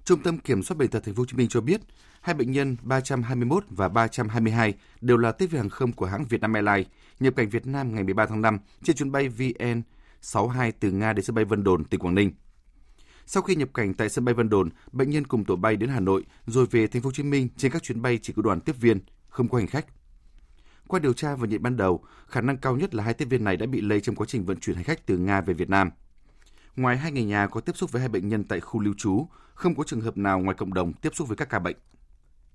Trung tâm Kiểm soát Bệnh tật Thành phố Hồ Chí Minh cho biết, hai bệnh nhân 321 và 322 đều là tiếp viên hàng không của hãng Vietnam Airlines nhập cảnh Việt Nam ngày 13 tháng 5 trên chuyến bay VN 62 từ Nga đến sân bay Vân Đồn, tỉnh Quảng Ninh. Sau khi nhập cảnh tại sân bay Vân Đồn, bệnh nhân cùng tổ bay đến Hà Nội rồi về thành phố Hồ Chí Minh trên các chuyến bay chỉ có đoàn tiếp viên, không có hành khách. Qua điều tra và nhận ban đầu, khả năng cao nhất là hai tiếp viên này đã bị lây trong quá trình vận chuyển hành khách từ Nga về Việt Nam. Ngoài hai người nhà có tiếp xúc với hai bệnh nhân tại khu lưu trú, không có trường hợp nào ngoài cộng đồng tiếp xúc với các ca bệnh.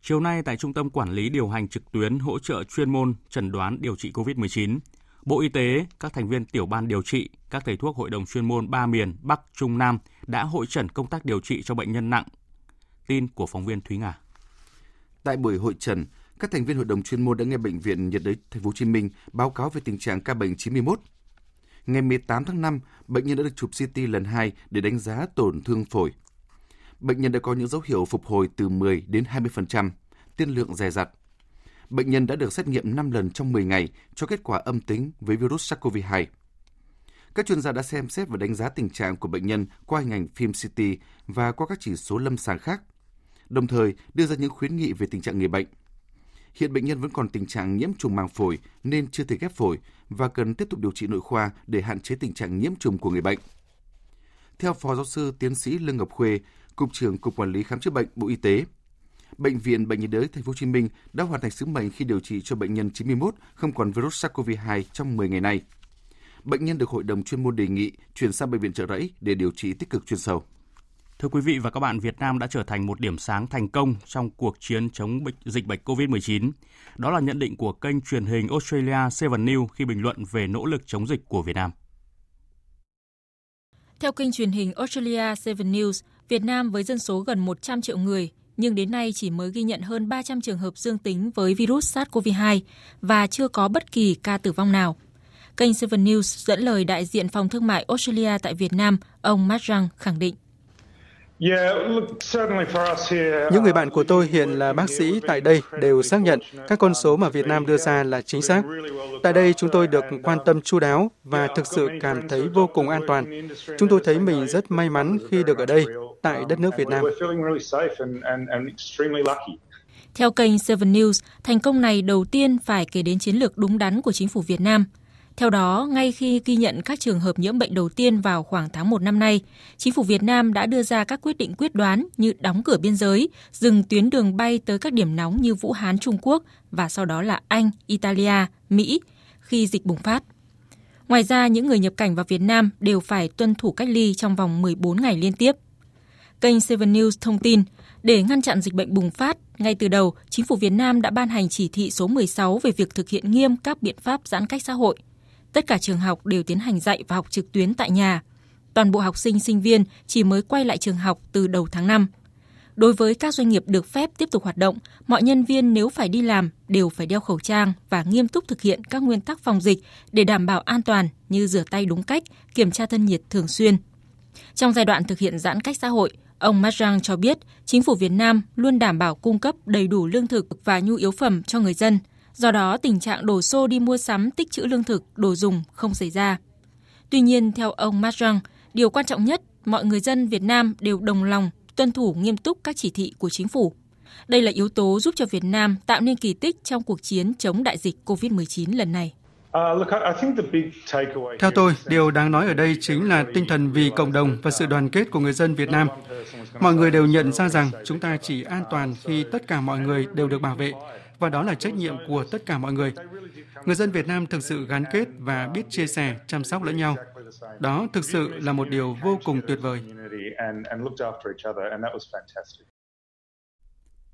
Chiều nay tại Trung tâm Quản lý điều hành trực tuyến hỗ trợ chuyên môn chẩn đoán điều trị COVID-19, Bộ Y tế, các thành viên tiểu ban điều trị, các thầy thuốc hội đồng chuyên môn ba miền Bắc, Trung, Nam đã hội trần công tác điều trị cho bệnh nhân nặng. Tin của phóng viên Thúy Nga. Tại buổi hội trần, các thành viên hội đồng chuyên môn đã nghe bệnh viện nhiệt đới Thành phố Hồ Chí Minh báo cáo về tình trạng ca bệnh 91. Ngày 18 tháng 5, bệnh nhân đã được chụp CT lần 2 để đánh giá tổn thương phổi. Bệnh nhân đã có những dấu hiệu phục hồi từ 10 đến 20%, tiên lượng dè dặt. Bệnh nhân đã được xét nghiệm 5 lần trong 10 ngày cho kết quả âm tính với virus SARS-CoV-2. Các chuyên gia đã xem xét và đánh giá tình trạng của bệnh nhân qua hình ảnh phim CT và qua các chỉ số lâm sàng khác, đồng thời đưa ra những khuyến nghị về tình trạng người bệnh. Hiện bệnh nhân vẫn còn tình trạng nhiễm trùng màng phổi nên chưa thể ghép phổi và cần tiếp tục điều trị nội khoa để hạn chế tình trạng nhiễm trùng của người bệnh. Theo Phó Giáo sư Tiến sĩ Lương Ngọc Khuê, Cục trưởng Cục Quản lý Khám chữa bệnh Bộ Y tế, Bệnh viện Bệnh nhiệt đới Thành phố Hồ Chí Minh đã hoàn thành sứ mệnh khi điều trị cho bệnh nhân 91 không còn virus SARS-CoV-2 trong 10 ngày nay. Bệnh nhân được hội đồng chuyên môn đề nghị chuyển sang bệnh viện Trợ Rẫy để điều trị tích cực chuyên sâu. Thưa quý vị và các bạn, Việt Nam đã trở thành một điểm sáng thành công trong cuộc chiến chống bệnh, dịch bệnh COVID-19. Đó là nhận định của kênh truyền hình Australia 7 News khi bình luận về nỗ lực chống dịch của Việt Nam. Theo kênh truyền hình Australia 7 News, Việt Nam với dân số gần 100 triệu người, nhưng đến nay chỉ mới ghi nhận hơn 300 trường hợp dương tính với virus SARS-CoV-2 và chưa có bất kỳ ca tử vong nào. Kênh 7 News dẫn lời đại diện phòng thương mại Australia tại Việt Nam, ông Matt Rang khẳng định. Những người bạn của tôi hiện là bác sĩ tại đây đều xác nhận các con số mà Việt Nam đưa ra là chính xác. Tại đây chúng tôi được quan tâm chu đáo và thực sự cảm thấy vô cùng an toàn. Chúng tôi thấy mình rất may mắn khi được ở đây, tại đất nước Việt Nam. Theo kênh 7 News, thành công này đầu tiên phải kể đến chiến lược đúng đắn của chính phủ Việt Nam – theo đó, ngay khi ghi nhận các trường hợp nhiễm bệnh đầu tiên vào khoảng tháng 1 năm nay, chính phủ Việt Nam đã đưa ra các quyết định quyết đoán như đóng cửa biên giới, dừng tuyến đường bay tới các điểm nóng như Vũ Hán, Trung Quốc và sau đó là Anh, Italia, Mỹ khi dịch bùng phát. Ngoài ra, những người nhập cảnh vào Việt Nam đều phải tuân thủ cách ly trong vòng 14 ngày liên tiếp. Kênh 7 News thông tin, Để ngăn chặn dịch bệnh bùng phát, ngay từ đầu, chính phủ Việt Nam đã ban hành chỉ thị số 16 về việc thực hiện nghiêm các biện pháp giãn cách xã hội. Tất cả trường học đều tiến hành dạy và học trực tuyến tại nhà. Toàn bộ học sinh, sinh viên chỉ mới quay lại trường học từ đầu tháng 5. Đối với các doanh nghiệp được phép tiếp tục hoạt động, mọi nhân viên nếu phải đi làm đều phải đeo khẩu trang và nghiêm túc thực hiện các nguyên tắc phòng dịch để đảm bảo an toàn như rửa tay đúng cách, kiểm tra thân nhiệt thường xuyên. Trong giai đoạn thực hiện giãn cách xã hội, ông Marjang cho biết chính phủ Việt Nam luôn đảm bảo cung cấp đầy đủ lương thực và nhu yếu phẩm cho người dân. Do đó, tình trạng đổ xô đi mua sắm tích trữ lương thực, đồ dùng không xảy ra. Tuy nhiên, theo ông Majang, điều quan trọng nhất, mọi người dân Việt Nam đều đồng lòng tuân thủ nghiêm túc các chỉ thị của chính phủ. Đây là yếu tố giúp cho Việt Nam tạo nên kỳ tích trong cuộc chiến chống đại dịch COVID-19 lần này. Theo tôi, điều đáng nói ở đây chính là tinh thần vì cộng đồng và sự đoàn kết của người dân Việt Nam. Mọi người đều nhận ra rằng chúng ta chỉ an toàn khi tất cả mọi người đều được bảo vệ, và đó là trách nhiệm của tất cả mọi người. Người dân Việt Nam thực sự gắn kết và biết chia sẻ, chăm sóc lẫn nhau. Đó thực sự là một điều vô cùng tuyệt vời.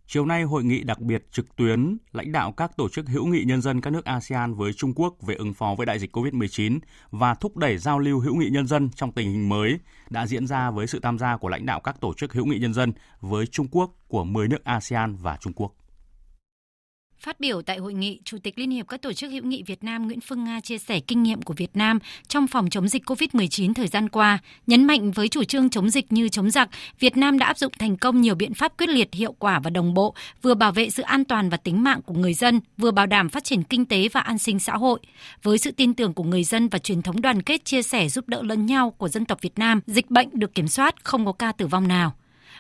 Chiều nay, hội nghị đặc biệt trực tuyến lãnh đạo các tổ chức hữu nghị nhân dân các nước ASEAN với Trung Quốc về ứng phó với đại dịch COVID-19 và thúc đẩy giao lưu hữu nghị nhân dân trong tình hình mới đã diễn ra với sự tham gia của lãnh đạo các tổ chức hữu nghị nhân dân với Trung Quốc của 10 nước ASEAN và Trung Quốc. Phát biểu tại hội nghị, Chủ tịch Liên hiệp các tổ chức hữu nghị Việt Nam Nguyễn Phương Nga chia sẻ kinh nghiệm của Việt Nam trong phòng chống dịch COVID-19 thời gian qua, nhấn mạnh với chủ trương chống dịch như chống giặc, Việt Nam đã áp dụng thành công nhiều biện pháp quyết liệt, hiệu quả và đồng bộ, vừa bảo vệ sự an toàn và tính mạng của người dân, vừa bảo đảm phát triển kinh tế và an sinh xã hội. Với sự tin tưởng của người dân và truyền thống đoàn kết chia sẻ giúp đỡ lẫn nhau của dân tộc Việt Nam, dịch bệnh được kiểm soát, không có ca tử vong nào.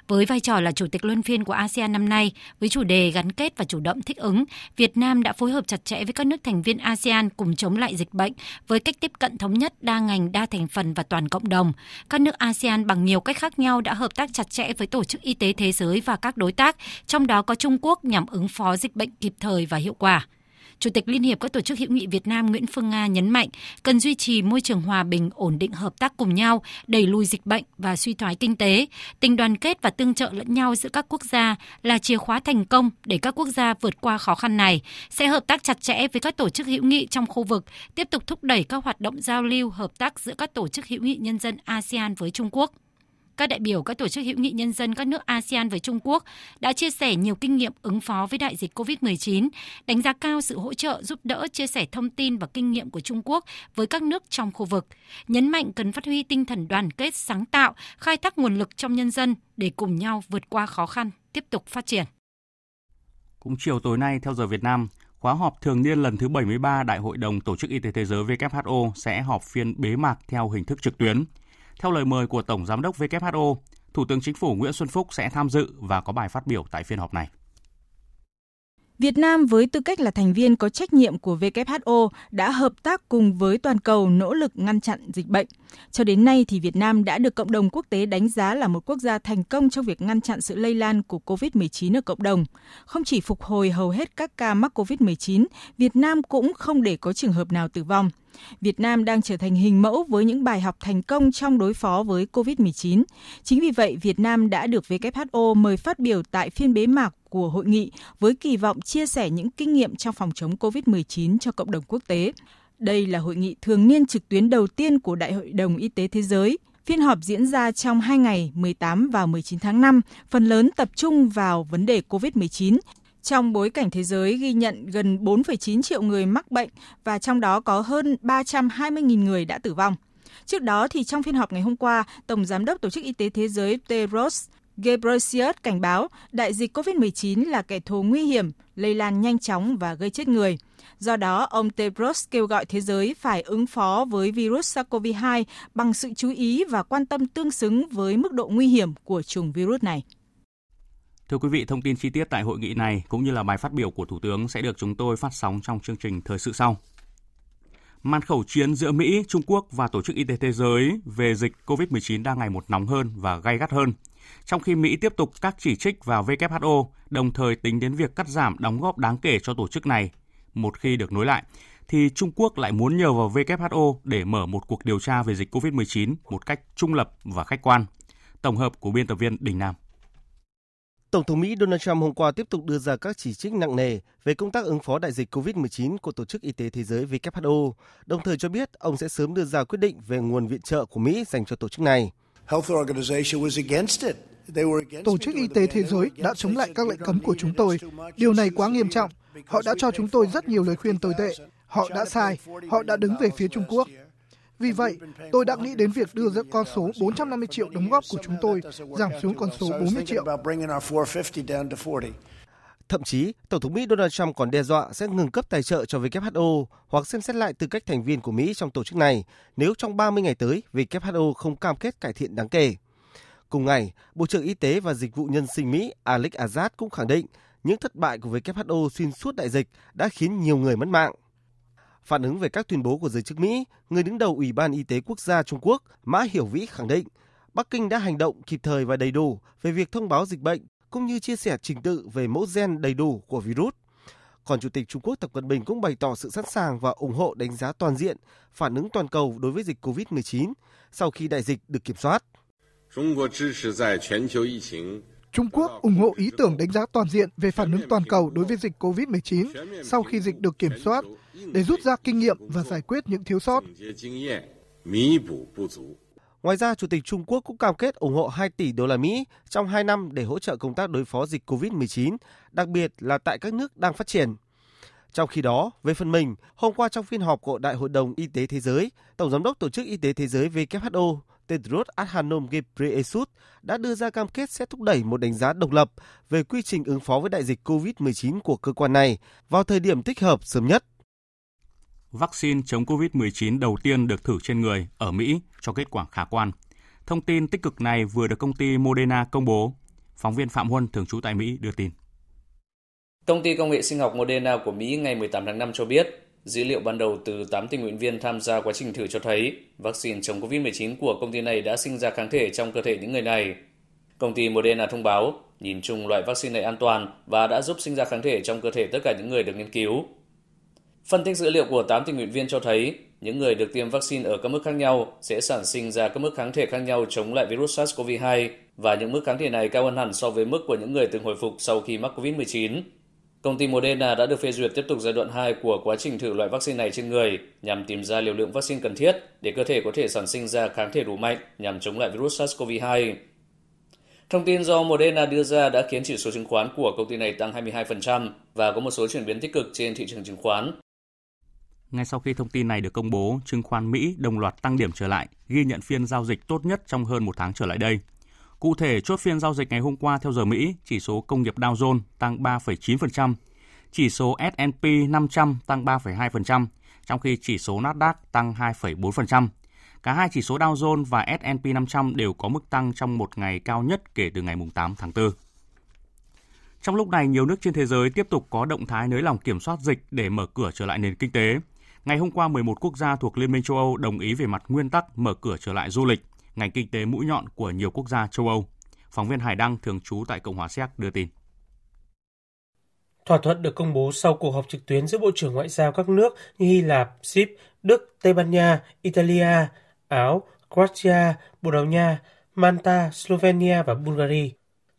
Với vai trò là chủ tịch luân phiên của ASEAN năm nay, với chủ đề gắn kết và chủ động thích ứng, Việt Nam đã phối hợp chặt chẽ với các nước thành viên ASEAN cùng chống lại dịch bệnh với cách tiếp cận thống nhất đa ngành, đa thành phần và toàn cộng đồng. Các nước ASEAN bằng nhiều cách khác nhau đã hợp tác chặt chẽ với Tổ chức Y tế Thế giới và các đối tác, trong đó có Trung Quốc nhằm ứng phó dịch bệnh kịp thời và hiệu quả. Chủ tịch Liên hiệp các tổ chức hữu nghị Việt Nam Nguyễn Phương Nga nhấn mạnh cần duy trì môi trường hòa bình, ổn định hợp tác cùng nhau, đẩy lùi dịch bệnh và suy thoái kinh tế. Tình đoàn kết và tương trợ lẫn nhau giữa các quốc gia là chìa khóa thành công để các quốc gia vượt qua khó khăn này. Sẽ hợp tác chặt chẽ với các tổ chức hữu nghị trong khu vực, tiếp tục thúc đẩy các hoạt động giao lưu, hợp tác giữa các tổ chức hữu nghị nhân dân ASEAN với Trung Quốc các đại biểu các tổ chức hữu nghị nhân dân các nước ASEAN với Trung Quốc đã chia sẻ nhiều kinh nghiệm ứng phó với đại dịch COVID-19, đánh giá cao sự hỗ trợ giúp đỡ chia sẻ thông tin và kinh nghiệm của Trung Quốc với các nước trong khu vực, nhấn mạnh cần phát huy tinh thần đoàn kết sáng tạo, khai thác nguồn lực trong nhân dân để cùng nhau vượt qua khó khăn, tiếp tục phát triển. Cũng chiều tối nay theo giờ Việt Nam, khóa họp thường niên lần thứ 73 Đại hội đồng Tổ chức Y tế Thế giới WHO sẽ họp phiên bế mạc theo hình thức trực tuyến. Theo lời mời của Tổng Giám đốc WHO, Thủ tướng Chính phủ Nguyễn Xuân Phúc sẽ tham dự và có bài phát biểu tại phiên họp này. Việt Nam với tư cách là thành viên có trách nhiệm của WHO đã hợp tác cùng với toàn cầu nỗ lực ngăn chặn dịch bệnh. Cho đến nay thì Việt Nam đã được cộng đồng quốc tế đánh giá là một quốc gia thành công trong việc ngăn chặn sự lây lan của COVID-19 ở cộng đồng. Không chỉ phục hồi hầu hết các ca mắc COVID-19, Việt Nam cũng không để có trường hợp nào tử vong. Việt Nam đang trở thành hình mẫu với những bài học thành công trong đối phó với COVID-19. Chính vì vậy, Việt Nam đã được WHO mời phát biểu tại phiên bế mạc của hội nghị với kỳ vọng chia sẻ những kinh nghiệm trong phòng chống COVID-19 cho cộng đồng quốc tế. Đây là hội nghị thường niên trực tuyến đầu tiên của Đại hội đồng Y tế Thế giới. Phiên họp diễn ra trong hai ngày 18 và 19 tháng 5, phần lớn tập trung vào vấn đề COVID-19, trong bối cảnh thế giới ghi nhận gần 4,9 triệu người mắc bệnh và trong đó có hơn 320.000 người đã tử vong. Trước đó thì trong phiên họp ngày hôm qua, Tổng Giám đốc Tổ chức Y tế Thế giới Tedros Ghebreyesus cảnh báo đại dịch COVID-19 là kẻ thù nguy hiểm, lây lan nhanh chóng và gây chết người. Do đó, ông Tedros kêu gọi thế giới phải ứng phó với virus SARS-CoV-2 bằng sự chú ý và quan tâm tương xứng với mức độ nguy hiểm của chủng virus này. Thưa quý vị, thông tin chi tiết tại hội nghị này cũng như là bài phát biểu của Thủ tướng sẽ được chúng tôi phát sóng trong chương trình thời sự sau. Màn khẩu chiến giữa Mỹ, Trung Quốc và Tổ chức Y tế Thế giới về dịch COVID-19 đang ngày một nóng hơn và gay gắt hơn. Trong khi Mỹ tiếp tục các chỉ trích vào WHO, đồng thời tính đến việc cắt giảm đóng góp đáng kể cho tổ chức này một khi được nối lại, thì Trung Quốc lại muốn nhờ vào WHO để mở một cuộc điều tra về dịch COVID-19 một cách trung lập và khách quan. Tổng hợp của biên tập viên Đình Nam. Tổng thống Mỹ Donald Trump hôm qua tiếp tục đưa ra các chỉ trích nặng nề về công tác ứng phó đại dịch COVID-19 của Tổ chức Y tế Thế giới WHO, đồng thời cho biết ông sẽ sớm đưa ra quyết định về nguồn viện trợ của Mỹ dành cho tổ chức này. Tổ chức Y tế Thế giới đã chống lại các lệnh cấm của chúng tôi. Điều này quá nghiêm trọng. Họ đã cho chúng tôi rất nhiều lời khuyên tồi tệ. Họ đã sai. Họ đã đứng về phía Trung Quốc. Vì vậy, tôi đã nghĩ đến việc đưa ra con số 450 triệu đóng góp của chúng tôi giảm xuống con số 40 triệu. Thậm chí, Tổng thống Mỹ Donald Trump còn đe dọa sẽ ngừng cấp tài trợ cho WHO hoặc xem xét lại tư cách thành viên của Mỹ trong tổ chức này nếu trong 30 ngày tới WHO không cam kết cải thiện đáng kể. Cùng ngày, Bộ trưởng Y tế và Dịch vụ Nhân sinh Mỹ Alex Azad cũng khẳng định những thất bại của WHO xuyên suốt đại dịch đã khiến nhiều người mất mạng. Phản ứng về các tuyên bố của giới chức Mỹ, người đứng đầu Ủy ban Y tế Quốc gia Trung Quốc Mã Hiểu Vĩ khẳng định Bắc Kinh đã hành động kịp thời và đầy đủ về việc thông báo dịch bệnh cũng như chia sẻ trình tự về mẫu gen đầy đủ của virus. Còn Chủ tịch Trung Quốc Tập Cận Bình cũng bày tỏ sự sẵn sàng và ủng hộ đánh giá toàn diện phản ứng toàn cầu đối với dịch COVID-19 sau khi đại dịch được kiểm soát. Trung Quốc Trung Quốc ủng hộ ý tưởng đánh giá toàn diện về phản ứng toàn cầu đối với dịch COVID-19 sau khi dịch được kiểm soát để rút ra kinh nghiệm và giải quyết những thiếu sót. Ngoài ra, Chủ tịch Trung Quốc cũng cam kết ủng hộ 2 tỷ đô la Mỹ trong 2 năm để hỗ trợ công tác đối phó dịch COVID-19, đặc biệt là tại các nước đang phát triển. Trong khi đó, về phần mình, hôm qua trong phiên họp của Đại hội đồng Y tế Thế giới, Tổng giám đốc Tổ chức Y tế Thế giới WHO Tedros Adhanom Ghebreyesus đã đưa ra cam kết sẽ thúc đẩy một đánh giá độc lập về quy trình ứng phó với đại dịch COVID-19 của cơ quan này vào thời điểm thích hợp sớm nhất. Vaccine chống COVID-19 đầu tiên được thử trên người ở Mỹ cho kết quả khả quan. Thông tin tích cực này vừa được công ty Moderna công bố. Phóng viên Phạm Huân thường trú tại Mỹ đưa tin. Công ty công nghệ sinh học Moderna của Mỹ ngày 18 tháng 5 cho biết, Dữ liệu ban đầu từ 8 tình nguyện viên tham gia quá trình thử cho thấy vaccine chống COVID-19 của công ty này đã sinh ra kháng thể trong cơ thể những người này. Công ty Moderna thông báo, nhìn chung loại vaccine này an toàn và đã giúp sinh ra kháng thể trong cơ thể tất cả những người được nghiên cứu. Phân tích dữ liệu của 8 tình nguyện viên cho thấy, những người được tiêm vaccine ở các mức khác nhau sẽ sản sinh ra các mức kháng thể khác nhau chống lại virus SARS-CoV-2 và những mức kháng thể này cao hơn hẳn so với mức của những người từng hồi phục sau khi mắc COVID-19. Công ty Moderna đã được phê duyệt tiếp tục giai đoạn 2 của quá trình thử loại vaccine này trên người nhằm tìm ra liều lượng vaccine cần thiết để cơ thể có thể sản sinh ra kháng thể đủ mạnh nhằm chống lại virus SARS-CoV-2. Thông tin do Moderna đưa ra đã khiến chỉ số chứng khoán của công ty này tăng 22% và có một số chuyển biến tích cực trên thị trường chứng khoán. Ngay sau khi thông tin này được công bố, chứng khoán Mỹ đồng loạt tăng điểm trở lại, ghi nhận phiên giao dịch tốt nhất trong hơn một tháng trở lại đây. Cụ thể, chốt phiên giao dịch ngày hôm qua theo giờ Mỹ, chỉ số công nghiệp Dow Jones tăng 3,9%, chỉ số S&P 500 tăng 3,2%, trong khi chỉ số Nasdaq tăng 2,4%. Cả hai chỉ số Dow Jones và S&P 500 đều có mức tăng trong một ngày cao nhất kể từ ngày 8 tháng 4. Trong lúc này, nhiều nước trên thế giới tiếp tục có động thái nới lỏng kiểm soát dịch để mở cửa trở lại nền kinh tế. Ngày hôm qua, 11 quốc gia thuộc Liên minh châu Âu đồng ý về mặt nguyên tắc mở cửa trở lại du lịch – ngành kinh tế mũi nhọn của nhiều quốc gia châu Âu. Phóng viên Hải Đăng thường trú tại Cộng hòa Séc đưa tin. Thỏa thuận được công bố sau cuộc họp trực tuyến giữa Bộ trưởng Ngoại giao các nước như Hy Lạp, Sip, Đức, Tây Ban Nha, Italia, Áo, Croatia, Bồ Đào Nha, Malta, Slovenia và Bulgaria.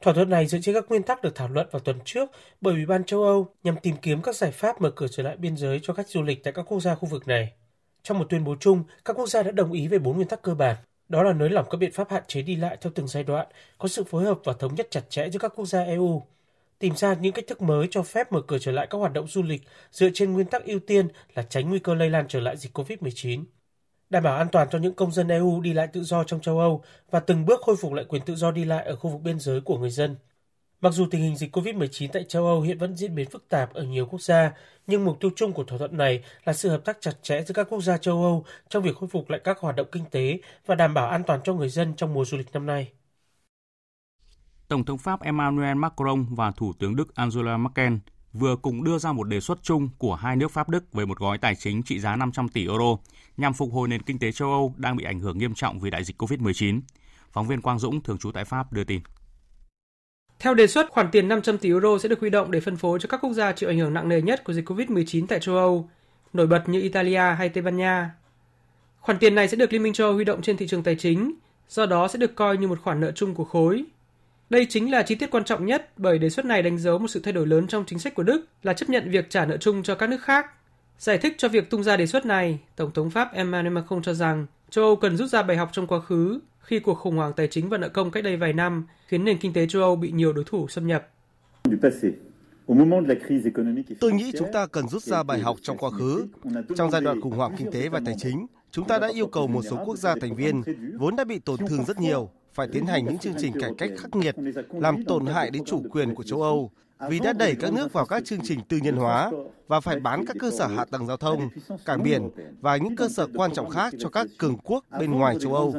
Thỏa thuận này dựa trên các nguyên tắc được thảo luận vào tuần trước bởi Ủy ban châu Âu nhằm tìm kiếm các giải pháp mở cửa trở lại biên giới cho khách du lịch tại các quốc gia khu vực này. Trong một tuyên bố chung, các quốc gia đã đồng ý về bốn nguyên tắc cơ bản, đó là nới lỏng các biện pháp hạn chế đi lại theo từng giai đoạn, có sự phối hợp và thống nhất chặt chẽ giữa các quốc gia EU. Tìm ra những cách thức mới cho phép mở cửa trở lại các hoạt động du lịch dựa trên nguyên tắc ưu tiên là tránh nguy cơ lây lan trở lại dịch COVID-19. Đảm bảo an toàn cho những công dân EU đi lại tự do trong châu Âu và từng bước khôi phục lại quyền tự do đi lại ở khu vực biên giới của người dân. Mặc dù tình hình dịch COVID-19 tại châu Âu hiện vẫn diễn biến phức tạp ở nhiều quốc gia, nhưng mục tiêu chung của thỏa thuận này là sự hợp tác chặt chẽ giữa các quốc gia châu Âu trong việc khôi phục lại các hoạt động kinh tế và đảm bảo an toàn cho người dân trong mùa du lịch năm nay. Tổng thống Pháp Emmanuel Macron và Thủ tướng Đức Angela Merkel vừa cùng đưa ra một đề xuất chung của hai nước Pháp Đức về một gói tài chính trị giá 500 tỷ euro nhằm phục hồi nền kinh tế châu Âu đang bị ảnh hưởng nghiêm trọng vì đại dịch COVID-19. Phóng viên Quang Dũng thường trú tại Pháp đưa tin. Theo đề xuất, khoản tiền 500 tỷ euro sẽ được huy động để phân phối cho các quốc gia chịu ảnh hưởng nặng nề nhất của dịch COVID-19 tại châu Âu, nổi bật như Italia hay Tây Ban Nha. Khoản tiền này sẽ được Liên minh châu Âu huy động trên thị trường tài chính, do đó sẽ được coi như một khoản nợ chung của khối. Đây chính là chi tiết quan trọng nhất bởi đề xuất này đánh dấu một sự thay đổi lớn trong chính sách của Đức là chấp nhận việc trả nợ chung cho các nước khác. Giải thích cho việc tung ra đề xuất này, Tổng thống Pháp Emmanuel Macron cho rằng châu Âu cần rút ra bài học trong quá khứ khi cuộc khủng hoảng tài chính và nợ công cách đây vài năm khiến nền kinh tế châu Âu bị nhiều đối thủ xâm nhập. Tôi nghĩ chúng ta cần rút ra bài học trong quá khứ. Trong giai đoạn khủng hoảng kinh tế và tài chính, chúng ta đã yêu cầu một số quốc gia thành viên vốn đã bị tổn thương rất nhiều phải tiến hành những chương trình cải cách khắc nghiệt, làm tổn hại đến chủ quyền của châu Âu vì đã đẩy các nước vào các chương trình tư nhân hóa và phải bán các cơ sở hạ tầng giao thông, cảng biển và những cơ sở quan trọng khác cho các cường quốc bên ngoài châu Âu.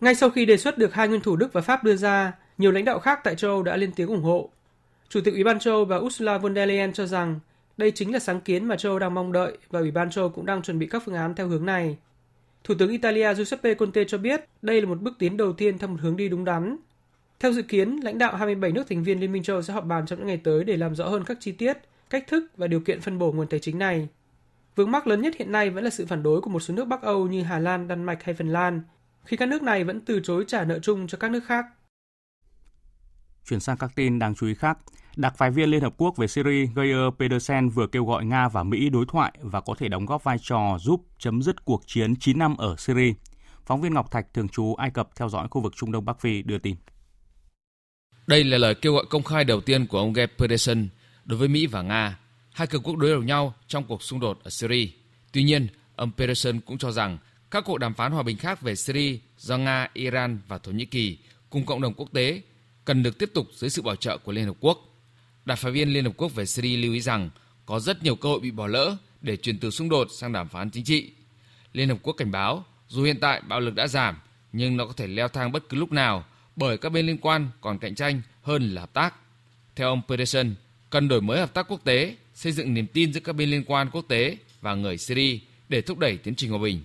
Ngay sau khi đề xuất được hai nguyên thủ Đức và Pháp đưa ra, nhiều lãnh đạo khác tại châu Âu đã lên tiếng ủng hộ. Chủ tịch Ủy ban châu Âu bà Ursula von der Leyen cho rằng đây chính là sáng kiến mà châu Âu đang mong đợi và Ủy ban châu Âu cũng đang chuẩn bị các phương án theo hướng này. Thủ tướng Italia Giuseppe Conte cho biết đây là một bước tiến đầu tiên theo một hướng đi đúng đắn. Theo dự kiến, lãnh đạo 27 nước thành viên Liên minh châu Âu sẽ họp bàn trong những ngày tới để làm rõ hơn các chi tiết, cách thức và điều kiện phân bổ nguồn tài chính này. Vướng mắc lớn nhất hiện nay vẫn là sự phản đối của một số nước Bắc Âu như Hà Lan, Đan Mạch hay Phần Lan, khi các nước này vẫn từ chối trả nợ chung cho các nước khác. Chuyển sang các tin đáng chú ý khác, Đặc phái viên Liên Hợp Quốc về Syria Geir Pedersen vừa kêu gọi Nga và Mỹ đối thoại và có thể đóng góp vai trò giúp chấm dứt cuộc chiến 9 năm ở Syria. Phóng viên Ngọc Thạch thường trú Ai Cập theo dõi khu vực Trung Đông Bắc Phi đưa tin. Đây là lời kêu gọi công khai đầu tiên của ông Geir Pedersen đối với Mỹ và Nga, hai cường quốc đối đầu nhau trong cuộc xung đột ở Syria. Tuy nhiên, ông Pedersen cũng cho rằng các cuộc đàm phán hòa bình khác về Syria do Nga, Iran và Thổ Nhĩ Kỳ cùng cộng đồng quốc tế cần được tiếp tục dưới sự bảo trợ của Liên Hợp Quốc. Đặc phái viên Liên Hợp Quốc về Syria lưu ý rằng có rất nhiều cơ hội bị bỏ lỡ để chuyển từ xung đột sang đàm phán chính trị. Liên Hợp Quốc cảnh báo dù hiện tại bạo lực đã giảm nhưng nó có thể leo thang bất cứ lúc nào bởi các bên liên quan còn cạnh tranh hơn là hợp tác. Theo ông Pedersen, cần đổi mới hợp tác quốc tế, xây dựng niềm tin giữa các bên liên quan quốc tế và người Syria để thúc đẩy tiến trình hòa bình.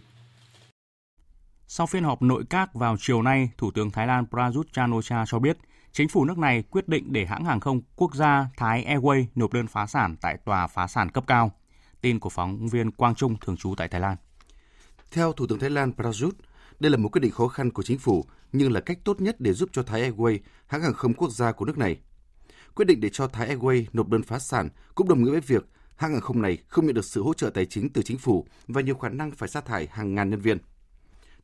Sau phiên họp nội các vào chiều nay, Thủ tướng Thái Lan Prayut chan cho biết chính phủ nước này quyết định để hãng hàng không quốc gia Thái Airways nộp đơn phá sản tại tòa phá sản cấp cao. Tin của phóng viên Quang Trung thường trú tại Thái Lan. Theo Thủ tướng Thái Lan Prayut, đây là một quyết định khó khăn của chính phủ nhưng là cách tốt nhất để giúp cho Thái Airways, hãng hàng không quốc gia của nước này. Quyết định để cho Thái Airways nộp đơn phá sản cũng đồng nghĩa với việc hãng hàng không này không nhận được sự hỗ trợ tài chính từ chính phủ và nhiều khả năng phải sa thải hàng ngàn nhân viên.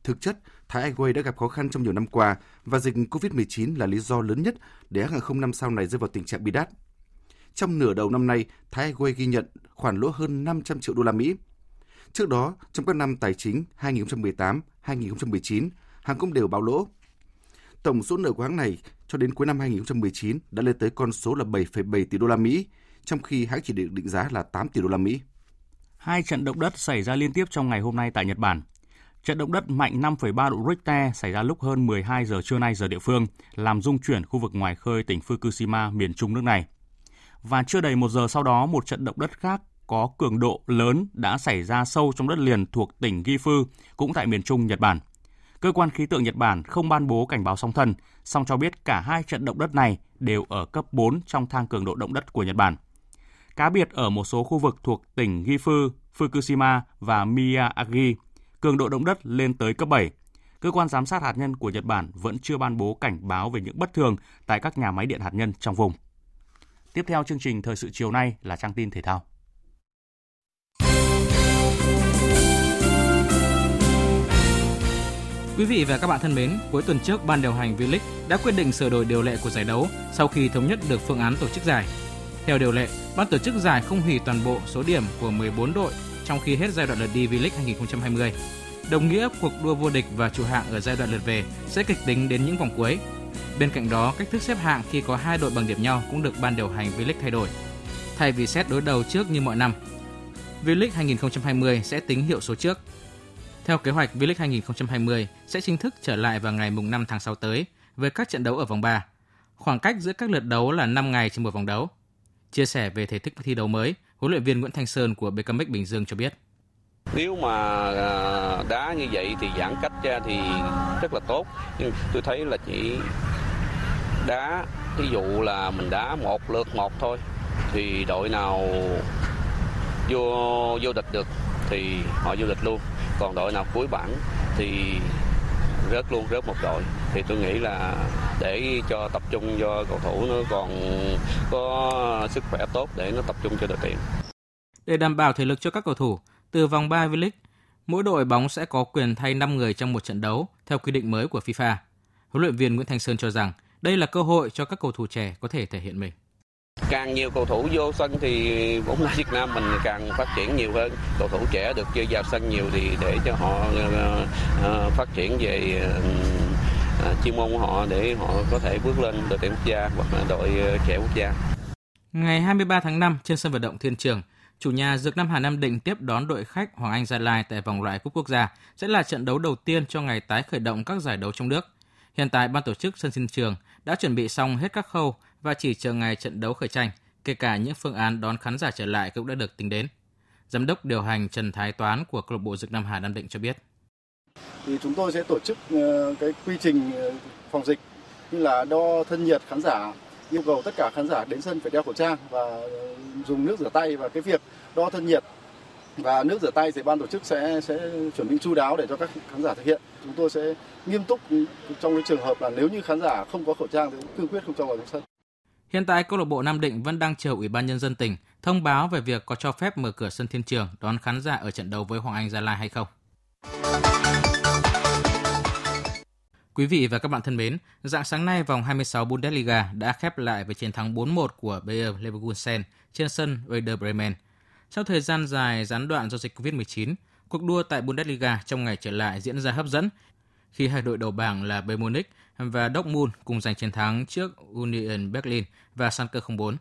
Thực chất, Thái Airways đã gặp khó khăn trong nhiều năm qua và dịch COVID-19 là lý do lớn nhất để hãng hàng không năm sau này rơi vào tình trạng bi đát. Trong nửa đầu năm nay, Thái Airways ghi nhận khoản lỗ hơn 500 triệu đô la Mỹ. Trước đó, trong các năm tài chính 2018, 2019, hàng không đều báo lỗ. Tổng số nợ của hãng này cho đến cuối năm 2019 đã lên tới con số là 7,7 tỷ đô la Mỹ, trong khi hãng chỉ được định giá là 8 tỷ đô la Mỹ. Hai trận động đất xảy ra liên tiếp trong ngày hôm nay tại Nhật Bản. Trận động đất mạnh 5,3 độ Richter xảy ra lúc hơn 12 giờ trưa nay giờ địa phương, làm rung chuyển khu vực ngoài khơi tỉnh Fukushima, miền trung nước này. Và chưa đầy một giờ sau đó, một trận động đất khác có cường độ lớn đã xảy ra sâu trong đất liền thuộc tỉnh Gifu, cũng tại miền trung Nhật Bản. Cơ quan khí tượng Nhật Bản không ban bố cảnh báo sóng thần, song cho biết cả hai trận động đất này đều ở cấp 4 trong thang cường độ động đất của Nhật Bản. Cá biệt ở một số khu vực thuộc tỉnh Gifu, Fukushima và Miyagi, cường độ động đất lên tới cấp 7. Cơ quan giám sát hạt nhân của Nhật Bản vẫn chưa ban bố cảnh báo về những bất thường tại các nhà máy điện hạt nhân trong vùng. Tiếp theo chương trình thời sự chiều nay là trang tin thể thao. Quý vị và các bạn thân mến, cuối tuần trước ban điều hành V-League đã quyết định sửa đổi điều lệ của giải đấu sau khi thống nhất được phương án tổ chức giải. Theo điều lệ, ban tổ chức giải không hủy toàn bộ số điểm của 14 đội trong khi hết giai đoạn lượt đi V-League 2020. Đồng nghĩa cuộc đua vô địch và chủ hạng ở giai đoạn lượt về sẽ kịch tính đến những vòng cuối. Bên cạnh đó, cách thức xếp hạng khi có hai đội bằng điểm nhau cũng được ban điều hành V-League thay đổi. Thay vì xét đối đầu trước như mọi năm, V-League 2020 sẽ tính hiệu số trước. Theo kế hoạch, V-League 2020 sẽ chính thức trở lại vào ngày mùng 5 tháng 6 tới với các trận đấu ở vòng 3. Khoảng cách giữa các lượt đấu là 5 ngày trên một vòng đấu. Chia sẻ về thể thức thi đấu mới, huấn luyện viên Nguyễn Thanh Sơn của BKMX Bình Dương cho biết. Nếu mà à, đá như vậy thì giãn cách ra thì rất là tốt. Nhưng tôi thấy là chỉ đá, ví dụ là mình đá một lượt một thôi, thì đội nào vô vô địch được thì họ vô địch luôn. Còn đội nào cuối bảng thì rớt luôn, rớt một đội. Thì tôi nghĩ là để cho tập trung cho cầu thủ nó còn có sức khỏe tốt để nó tập trung cho đội tuyển. Để đảm bảo thể lực cho các cầu thủ, từ vòng 3 V-League, mỗi đội bóng sẽ có quyền thay 5 người trong một trận đấu theo quy định mới của FIFA. Huấn luyện viên Nguyễn Thanh Sơn cho rằng đây là cơ hội cho các cầu thủ trẻ có thể thể hiện mình. Càng nhiều cầu thủ vô sân thì bóng đá Việt Nam mình càng phát triển nhiều hơn. Cầu thủ trẻ được chơi vào sân nhiều thì để cho họ ờ, ờ, phát triển về ờ, chuyên môn của họ để họ có thể bước lên đội tuyển quốc gia hoặc là đội trẻ quốc gia. Ngày 23 tháng 5 trên sân vận động Thiên Trường, chủ nhà Dược Nam Hà Nam Định tiếp đón đội khách Hoàng Anh Gia Lai tại vòng loại cúp quốc gia sẽ là trận đấu đầu tiên cho ngày tái khởi động các giải đấu trong nước. Hiện tại ban tổ chức sân Thiên Trường đã chuẩn bị xong hết các khâu và chỉ chờ ngày trận đấu khởi tranh, kể cả những phương án đón khán giả trở lại cũng đã được tính đến. Giám đốc điều hành Trần Thái Toán của câu lạc bộ Dược Nam Hà Nam Định cho biết. Thì chúng tôi sẽ tổ chức ờ, cái quy trình ờ, phòng dịch như là đo thân nhiệt khán giả, yêu cầu tất cả khán giả đến sân phải đeo khẩu trang và ờ, dùng nước rửa tay và cái việc đo thân nhiệt và nước rửa tay thì ban tổ chức sẽ sẽ chuẩn bị chu đáo để cho các khán giả thực hiện. Chúng tôi sẽ nghiêm túc ừ, trong cái trường hợp là nếu như khán giả không có khẩu trang thì cũng cương quyết không cho vào trong sân. Hiện tại câu lạc bộ Nam Định vẫn đang chờ Ủy ban nhân dân tỉnh thông báo về việc có cho phép mở cửa sân Thiên Trường đón khán giả ở trận đấu với Hoàng Anh Gia Lai hay không. Quý vị và các bạn thân mến, dạng sáng nay vòng 26 Bundesliga đã khép lại với chiến thắng 4-1 của Bayer Leverkusen trên sân Werder Bremen. Sau thời gian dài gián đoạn do dịch Covid-19, cuộc đua tại Bundesliga trong ngày trở lại diễn ra hấp dẫn khi hai đội đầu bảng là Bayern Munich và Dortmund cùng giành chiến thắng trước Union Berlin và Schalke 04.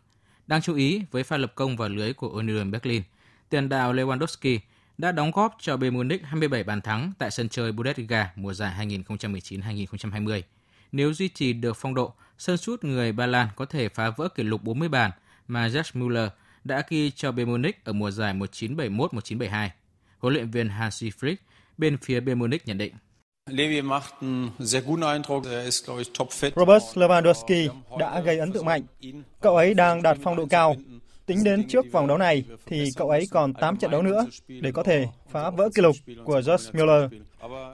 Đáng chú ý với pha lập công vào lưới của Union Berlin, tiền đạo Lewandowski đã đóng góp cho Bayern Munich 27 bàn thắng tại sân chơi Bundesliga mùa giải 2019-2020. Nếu duy trì được phong độ, sân sút người Ba Lan có thể phá vỡ kỷ lục 40 bàn mà Jack Müller đã ghi cho Bayern Munich ở mùa giải 1971-1972. Huấn luyện viên Hansi Flick bên phía Bayern Munich nhận định. Er Robert Lewandowski đã gây ấn tượng mạnh. Cậu ấy đang đạt phong độ cao. Tính đến trước vòng đấu này thì cậu ấy còn 8 trận đấu nữa để có thể phá vỡ kỷ lục của Josh Muller.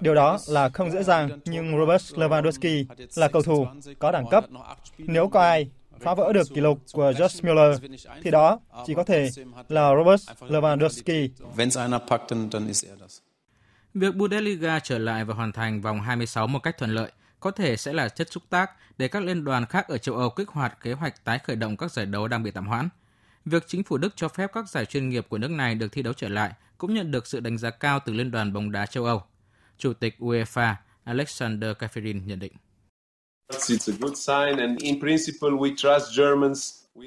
Điều đó là không dễ dàng, nhưng Robert Lewandowski là cầu thủ có đẳng cấp. Nếu có ai phá vỡ được kỷ lục của Josh Muller thì đó chỉ có thể là Robert Lewandowski. Việc Bundesliga trở lại và hoàn thành vòng 26 một cách thuận lợi có thể sẽ là chất xúc tác để các liên đoàn khác ở châu Âu kích hoạt kế hoạch tái khởi động các giải đấu đang bị tạm hoãn. Việc chính phủ Đức cho phép các giải chuyên nghiệp của nước này được thi đấu trở lại cũng nhận được sự đánh giá cao từ Liên đoàn bóng đá châu Âu. Chủ tịch UEFA Alexander Kaferin nhận định.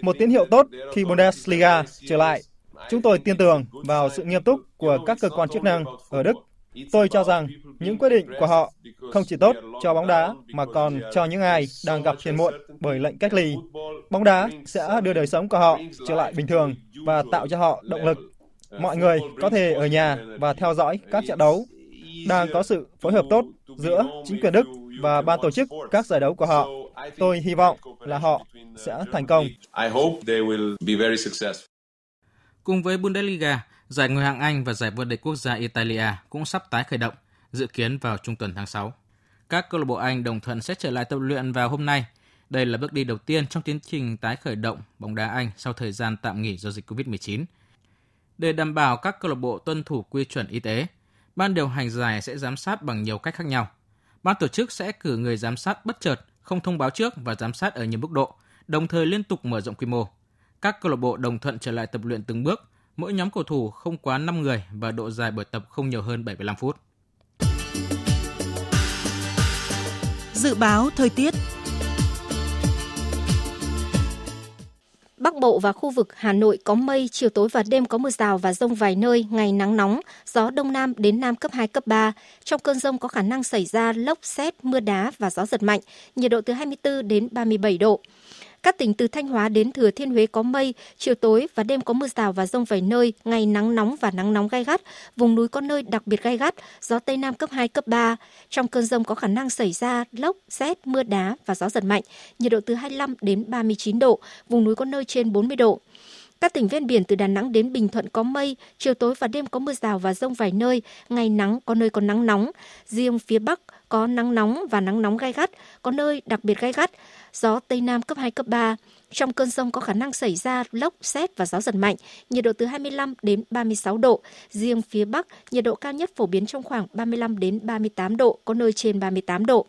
Một tín hiệu tốt khi Bundesliga trở lại. Chúng tôi tin tưởng vào sự nghiêm túc của các cơ quan chức năng ở Đức Tôi cho rằng những quyết định của họ không chỉ tốt cho bóng đá mà còn cho những ai đang gặp phiền muộn bởi lệnh cách ly. Bóng đá sẽ đưa đời sống của họ trở lại bình thường và tạo cho họ động lực. Mọi người có thể ở nhà và theo dõi các trận đấu. Đang có sự phối hợp tốt giữa chính quyền Đức và ban tổ chức các giải đấu của họ. Tôi hy vọng là họ sẽ thành công. Cùng với Bundesliga, Giải Ngoại hạng Anh và giải vô địch quốc gia Italia cũng sắp tái khởi động, dự kiến vào trung tuần tháng 6. Các câu lạc bộ Anh đồng thuận sẽ trở lại tập luyện vào hôm nay. Đây là bước đi đầu tiên trong tiến trình tái khởi động bóng đá Anh sau thời gian tạm nghỉ do dịch Covid-19. Để đảm bảo các câu lạc bộ tuân thủ quy chuẩn y tế, ban điều hành giải sẽ giám sát bằng nhiều cách khác nhau. Ban tổ chức sẽ cử người giám sát bất chợt, không thông báo trước và giám sát ở nhiều mức độ, đồng thời liên tục mở rộng quy mô. Các câu lạc bộ đồng thuận trở lại tập luyện từng bước, Mỗi nhóm cầu thủ không quá 5 người và độ dài buổi tập không nhiều hơn 75 phút. Dự báo thời tiết Bắc Bộ và khu vực Hà Nội có mây, chiều tối và đêm có mưa rào và rông vài nơi, ngày nắng nóng, gió đông nam đến nam cấp 2, cấp 3. Trong cơn rông có khả năng xảy ra lốc, xét, mưa đá và gió giật mạnh, nhiệt độ từ 24 đến 37 độ. Các tỉnh từ Thanh Hóa đến Thừa Thiên Huế có mây, chiều tối và đêm có mưa rào và rông vài nơi, ngày nắng nóng và nắng nóng gai gắt, vùng núi có nơi đặc biệt gai gắt, gió Tây Nam cấp 2, cấp 3. Trong cơn rông có khả năng xảy ra lốc, xét, mưa đá và gió giật mạnh, nhiệt độ từ 25 đến 39 độ, vùng núi có nơi trên 40 độ. Các tỉnh ven biển từ Đà Nẵng đến Bình Thuận có mây, chiều tối và đêm có mưa rào và rông vài nơi, ngày nắng có nơi có nắng nóng. Riêng phía Bắc có nắng nóng và nắng nóng gai gắt, có nơi đặc biệt gai gắt, gió Tây Nam cấp 2, cấp 3. Trong cơn rông có khả năng xảy ra lốc, xét và gió giật mạnh, nhiệt độ từ 25 đến 36 độ. Riêng phía Bắc, nhiệt độ cao nhất phổ biến trong khoảng 35 đến 38 độ, có nơi trên 38 độ.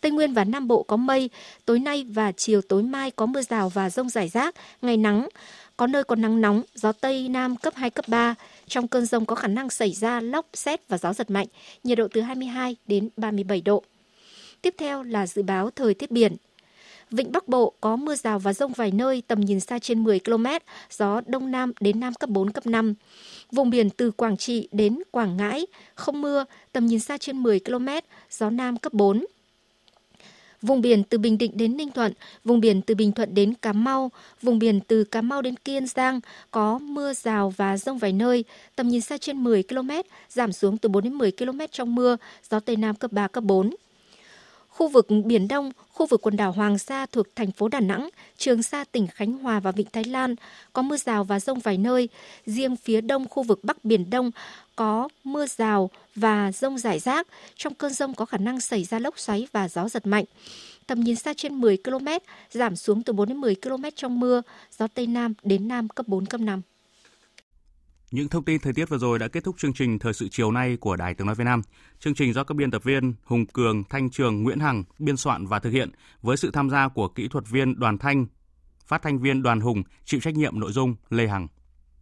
Tây Nguyên và Nam Bộ có mây, tối nay và chiều tối mai có mưa rào và rông rải rác, ngày nắng, có nơi có nắng nóng, gió Tây Nam cấp 2, cấp 3. Trong cơn rông có khả năng xảy ra lốc, xét và gió giật mạnh, nhiệt độ từ 22 đến 37 độ. Tiếp theo là dự báo thời tiết biển. Vịnh Bắc Bộ có mưa rào và rông vài nơi tầm nhìn xa trên 10 km, gió Đông Nam đến Nam cấp 4, cấp 5. Vùng biển từ Quảng Trị đến Quảng Ngãi, không mưa, tầm nhìn xa trên 10 km, gió Nam cấp 4. Vùng biển từ Bình Định đến Ninh Thuận, vùng biển từ Bình Thuận đến Cà Mau, vùng biển từ Cà Mau đến Kiên Giang có mưa rào và rông vài nơi, tầm nhìn xa trên 10 km, giảm xuống từ 4 đến 10 km trong mưa, gió Tây Nam cấp 3, cấp 4. Khu vực Biển Đông, khu vực quần đảo Hoàng Sa thuộc thành phố Đà Nẵng, Trường Sa tỉnh Khánh Hòa và Vịnh Thái Lan có mưa rào và rông vài nơi. Riêng phía đông khu vực Bắc Biển Đông có mưa rào và rông rải rác. Trong cơn rông có khả năng xảy ra lốc xoáy và gió giật mạnh. Tầm nhìn xa trên 10 km, giảm xuống từ 4 đến 10 km trong mưa, gió Tây Nam đến Nam cấp 4, cấp 5. Những thông tin thời tiết vừa rồi đã kết thúc chương trình Thời sự chiều nay của Đài Tiếng Nói Việt Nam. Chương trình do các biên tập viên Hùng Cường, Thanh Trường, Nguyễn Hằng biên soạn và thực hiện với sự tham gia của kỹ thuật viên Đoàn Thanh, phát thanh viên Đoàn Hùng, chịu trách nhiệm nội dung Lê Hằng.